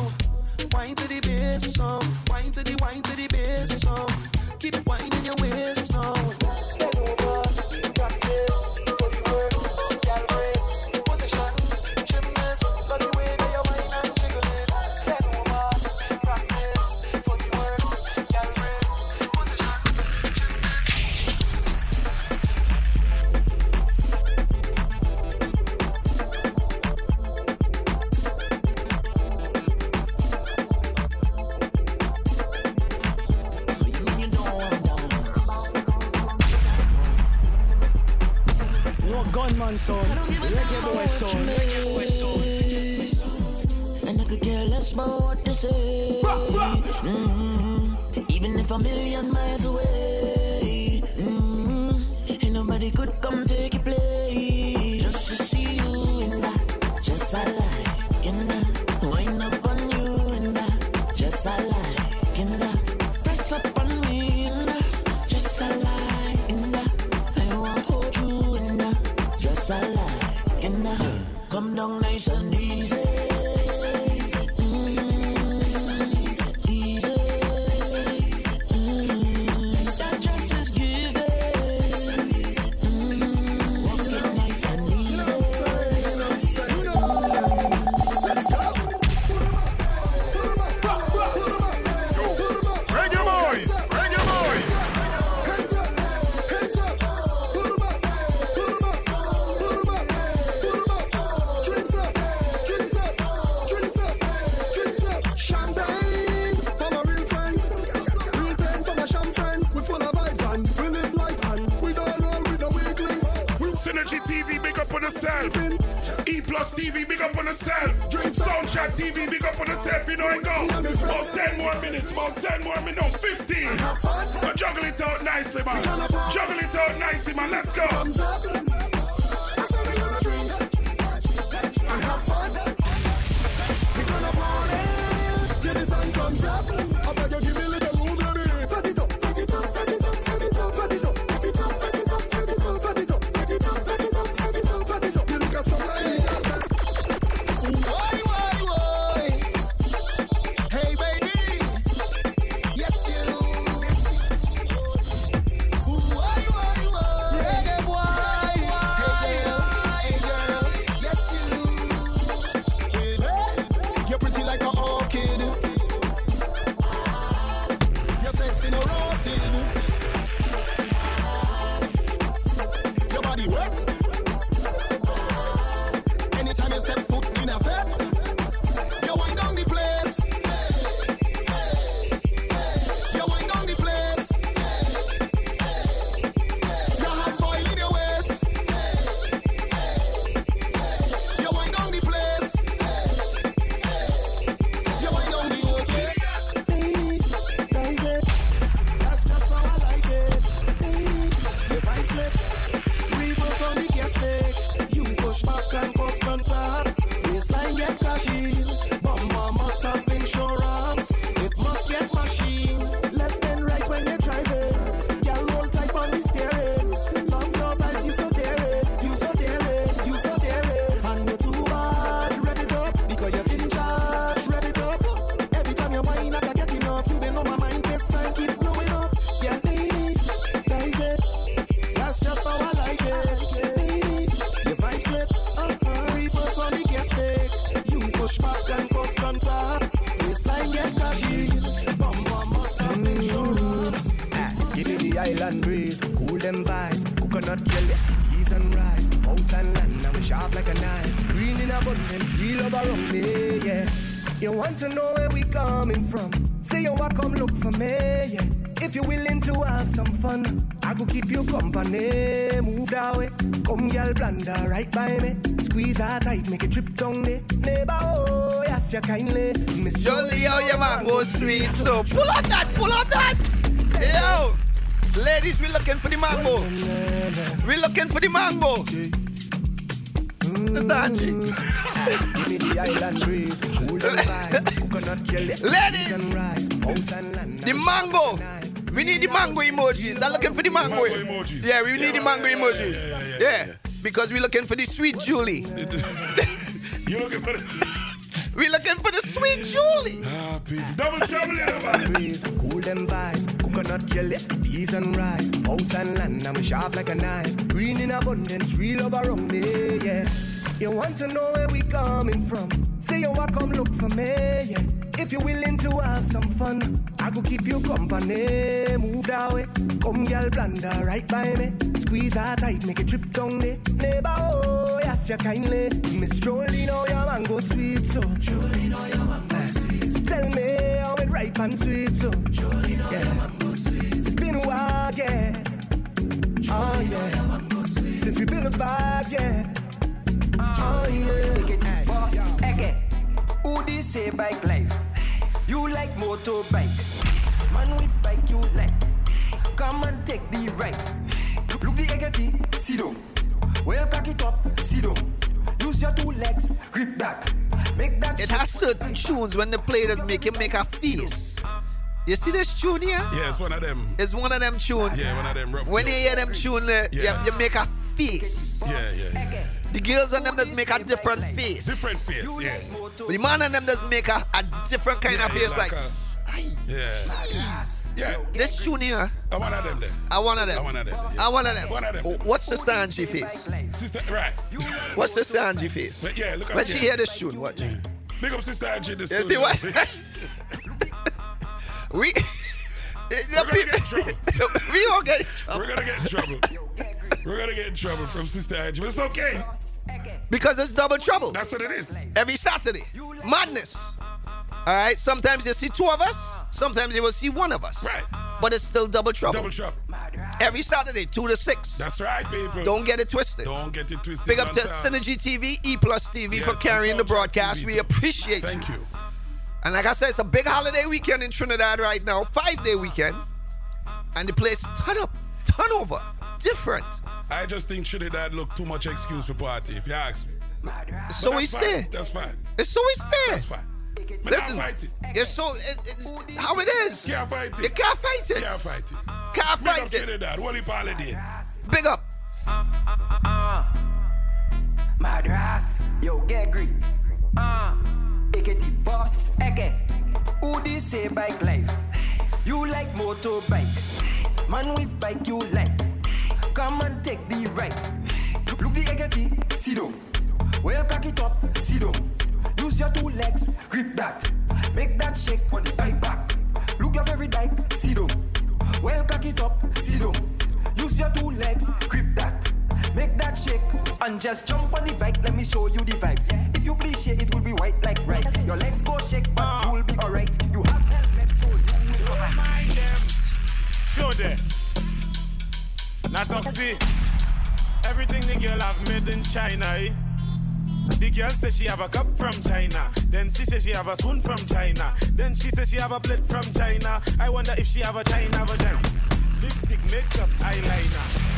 Wine to the bass song, wine to the wine to the bass song. Keep whining your waist the breeze, cool them vibes, coconut jelly, peas and rice, house and land, now we sharp like a knife. Green in abundance, real love around me, yeah. You want to know where we coming from? Say you want come look for me, yeah. If you're willing to have some fun, I go keep you company. Move that way, come girl, blunder right by me. Squeeze her tight, make a trip down there. Neighbor, oh, yes, you kindly. Miss Jolly, how your mango sweet. So pull up that, pull up that. Yo, ladies, we're looking for the mango. We're looking for the mango. Mr. Angie. Give me the island breeze, cool them vibes, coconut jelly, Ladies. and rice, house and land. The mango. We need the mango emojis. I'm looking for the mango. emojis. Yeah, we need the mango emojis. Yeah, because we're looking for the sweet Julie. You looking for the We're looking for the sweet Julie. double trouble in the breeze, cool them vibes, coconut jelly, peas and rice, house and land. I'm sharp like a knife, green in abundance, real love around me, yeah. You want to know where we coming from? Say you want to come look for me, yeah. If you're willing to have some fun, I go keep you company. Move that way, come girl, blunder right by me. Squeeze that tight, make a trip down there. Neighbor, oh, yes, you kindly. Miss Jolie, know oh, your mango sweet, so. Jolie, know oh, your mango sweet. Tell me how it ripe and sweet, so. Jolie, know oh, your mango sweet. It's been a while, yeah. Oh, yeah. Since we built a vibe, yeah. Oh, yeah. Boss, Ege, who this say bike life? You like motorbike, man with bike you like. Come and take the ride. Look the Egeti, sit down. Well, cock it up, sit down. Use your two legs, grip that. Make that It has certain tunes when the play that make you make a face. You see this tune here? Yeah, it's one of them. It's one of them tunes. Yeah, one of them. rough- When you hear them tune, Yeah. you, you make a face. Yeah, yeah. The girls on them just make a different face. Different face, yeah. But the man on them just make a, a different kind of face. Like, a- yeah. Yeah. this tune here, I one of them then. I one of them. I one of them. I one of them. One of them. Oh, What's the Angie face? Sister, right. What's the Angie face? But yeah, look When she hear this tune, what? Big up Sister Angie in the You see what? we. We're gonna get in trouble. we all get in trouble. We're gonna get in trouble. We're gonna get in trouble from Sister Angie, it's okay. Because it's double trouble. That's what it is. Every Saturday. Madness. All right. Sometimes you see two of us. Sometimes you will see one of us. Right. But it's still double trouble. Double trouble. Every Saturday, two to six. That's right, people. Don't get it twisted. Don't get it twisted. Big up to time. Synergy TV, E Plus TV for carrying the broadcast. TV We appreciate Thank you. And like I said, it's a big holiday weekend in Trinidad right now, five day weekend. And the place ton up, ton over, different. I just think Trinidad look too much excuse for party, if you ask me. But So we that's fine. stay. That's fine. It's so we stay. That's fine. But Listen, fight it. it's so it, it's how it is. Can't fight it. You can't fight it. Can't fight it. Can't Big fight up it. Trinidad. What holiday? Big up. Madras, yo, get green. AKT boss, Eke. Who this say bike life? You like motorbike. Man with bike you like. Come and take the ride. Look the sit down. Well, cock it up, down. Use your two legs, grip that. Make that shake on the bike back. Look your favorite bike, down. Well, cock it up, down. Use your two legs, grip that. Make that shake and just jump on the bike. Let me show you the vibes. If you please shake, it will be white like rice. Your legs go shake, but you will be alright. You have helmet, so you will them. Show them. Not toxic. Everything the girl have made in China, eh? The girl says she have a cup from China. Then she says she have a spoon from China. Then she says she have a plate from China. I wonder if she have a China vagina. Lipstick, makeup, eyeliner.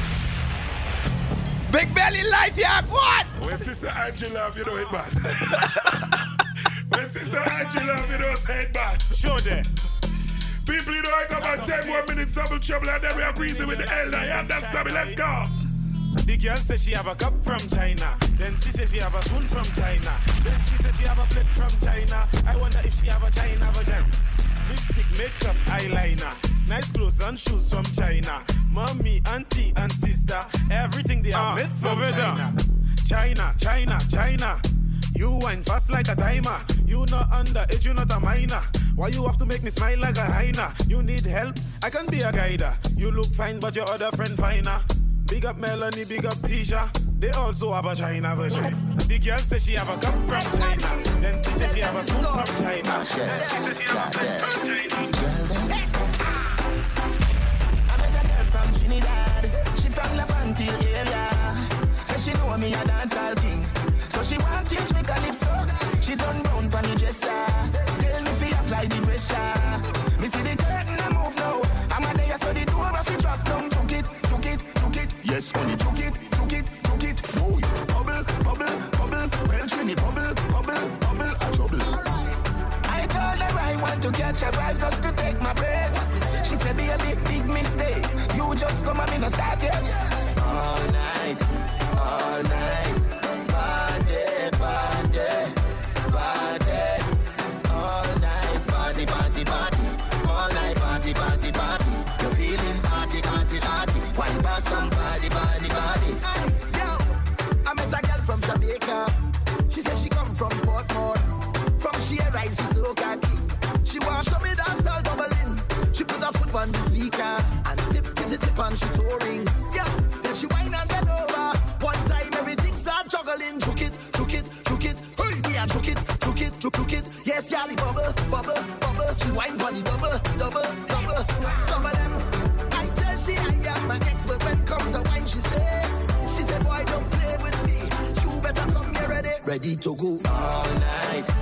Big belly life, yeah. What? When Sister Angela, you know it bad. when Sister Angela, you know say it bad. Sure them. People, you know, I got about 10 more minutes double trouble and then we have reason with the elder. You understand me? Let's go. The girl says she have a cup from China. Then she says she have a spoon from China. Then she says she have a plate from China. I wonder if she have a China vagina. Lipstick, makeup, eyeliner. Nice clothes and shoes from China. Mommy, auntie, and sister. Everything they are ah, made from China. China, China, China. You wine fast like a timer. You not underage, you not a minor. Why you have to make me smile like a hyena? You need help? I can be a guider. You look fine, but your other friend finer. Big up Melanie, big up Tisha. They also have a China version. The girl says she have a cup from China. Then she says she have a spoon from China. Then she says she have a plate from China. Trinidad. She from Laventille area. Say she know me a dancehall king. So she want teach me calypso. She turn round pon the dresser. Tell me fi apply the pressure. Me see the curtain a move now. I'm a there so the door a fi drop down. Took it, took it, took it. Yes, honey, took it, took it, took it. Boy, bubble, bubble, bubble. Well, Trini, bubble, bubble, bubble, a trouble. I told her I want to catch a vibe just to take my breath. She said, baby, big mistake. You just come and me no start yet. All night, all night. Party, party, party. All night, party, party, party. All night, party, party, party. You're feeling party, party, party. One ready, to go. All night,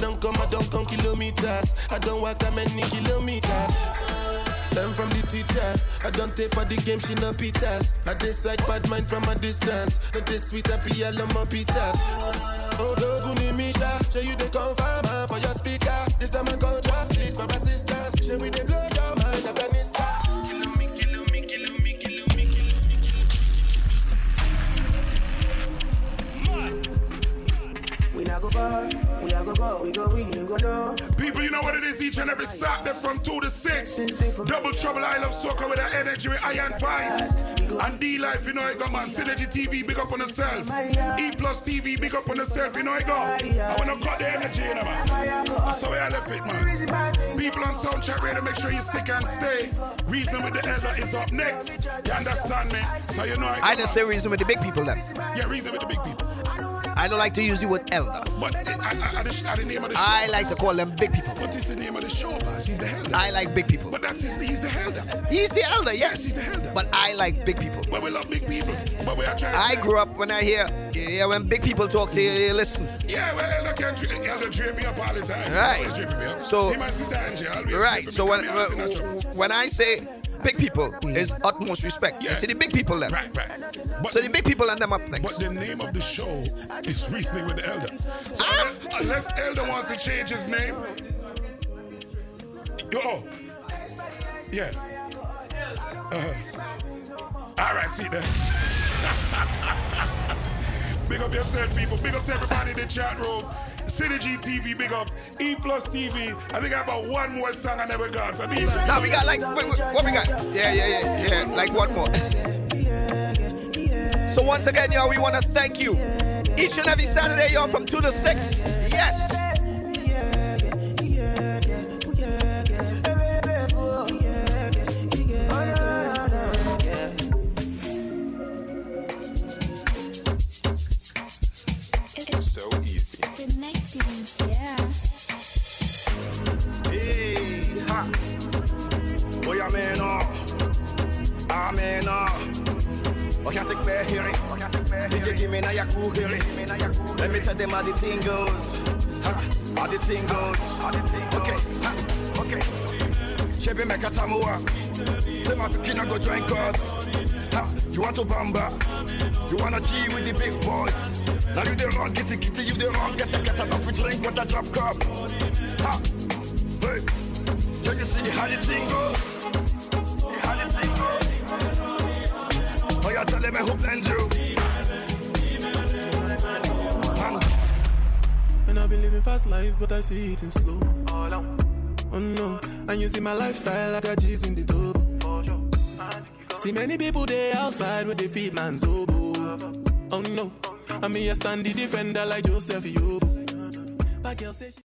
don't come, I don't come kilometers. I don't walk that many kilometers. Learn from the teacher. I don't take for the game, she no pitas. I decide bad mind from a distance. Not this sweet I love my pitas. Oh, Doguni Misha, show you the confirm for your speaker. This time I call drop six for assistance. Show me the blow your mind, Afghanistan. Kilo me, kilo me, me, me, me, kilo We not go far, we go go, we go we, you go know. People, you know what it is each and every Saturday from 2 to 6. Double Trouble, I Love Soca with the energy with Iron Vice. And D Life, you know it go, man. Synergy TV, big up on yourself. E Plus TV, big up on yourself, you know it go. I want to cut the energy, you know, man. That's how I left it, man. People on Soundchat Radio, make sure you stick and stay. Reason with the Elder is up next. You understand me? So you know it I just say reason with the big people then. Yeah, reason with the big people. I don't like to use the word elder. But I, I, I, the, I, the name of the show. I like to call them big people. What is the name of the show, boss? He's the elder. I like big people. But that's his, he's the elder. He's the elder, yes. he's the elder. But I like big people. But we love big people. But we are trying I grew up when I hear, yeah, when big people talk to you, you listen. Yeah, well, elder can elder drip me up all the time. Right. Always drip me up. So- Angie Right. So when up. Me and sister Angie. when I say big people is utmost respect. I say the big people then. Right, right. so the big people and them up next. But the name of the show is Reasoning with the Elder. So unless- unless Elder wants to change his name, yo, yeah. Uh-huh. All right, see there. big up yourself, people. Big up to everybody in the chat room. Synergy TV, big up. E Plus TV. I think I have about one more song I never got. So these Now we got like wait, wait, what we got? Yeah, yeah, yeah, yeah. Like one more. So once again, y'all, we want to thank you. Each and every Saturday, y'all, from two to six. Yes. Yeah. Hey, ha. Boy, I'm in awe. I'm in awe. Oh. DJ, give me now your cool. Let me tell them how the thing goes. Ha, how the thing goes. Okay, ha, okay. Chevy make a tamua. Say my kina go join God. Ha, you want to bamba? You wanna G with the big boys? Now you the wrong, get it, get it, you the wrong, get it, get it, up with drink with a drop cup. Ha, hey, so you see how the thing goes? How the thing goes? Oh, you tell me who blend you? And I've been living fast life, but I see it in slow. Oh no, and you see my lifestyle, I got G's in the double. See many people there outside with the feet man's oboe. Oh no, I mean I stand the defender like Joseph Yobo. But girl say she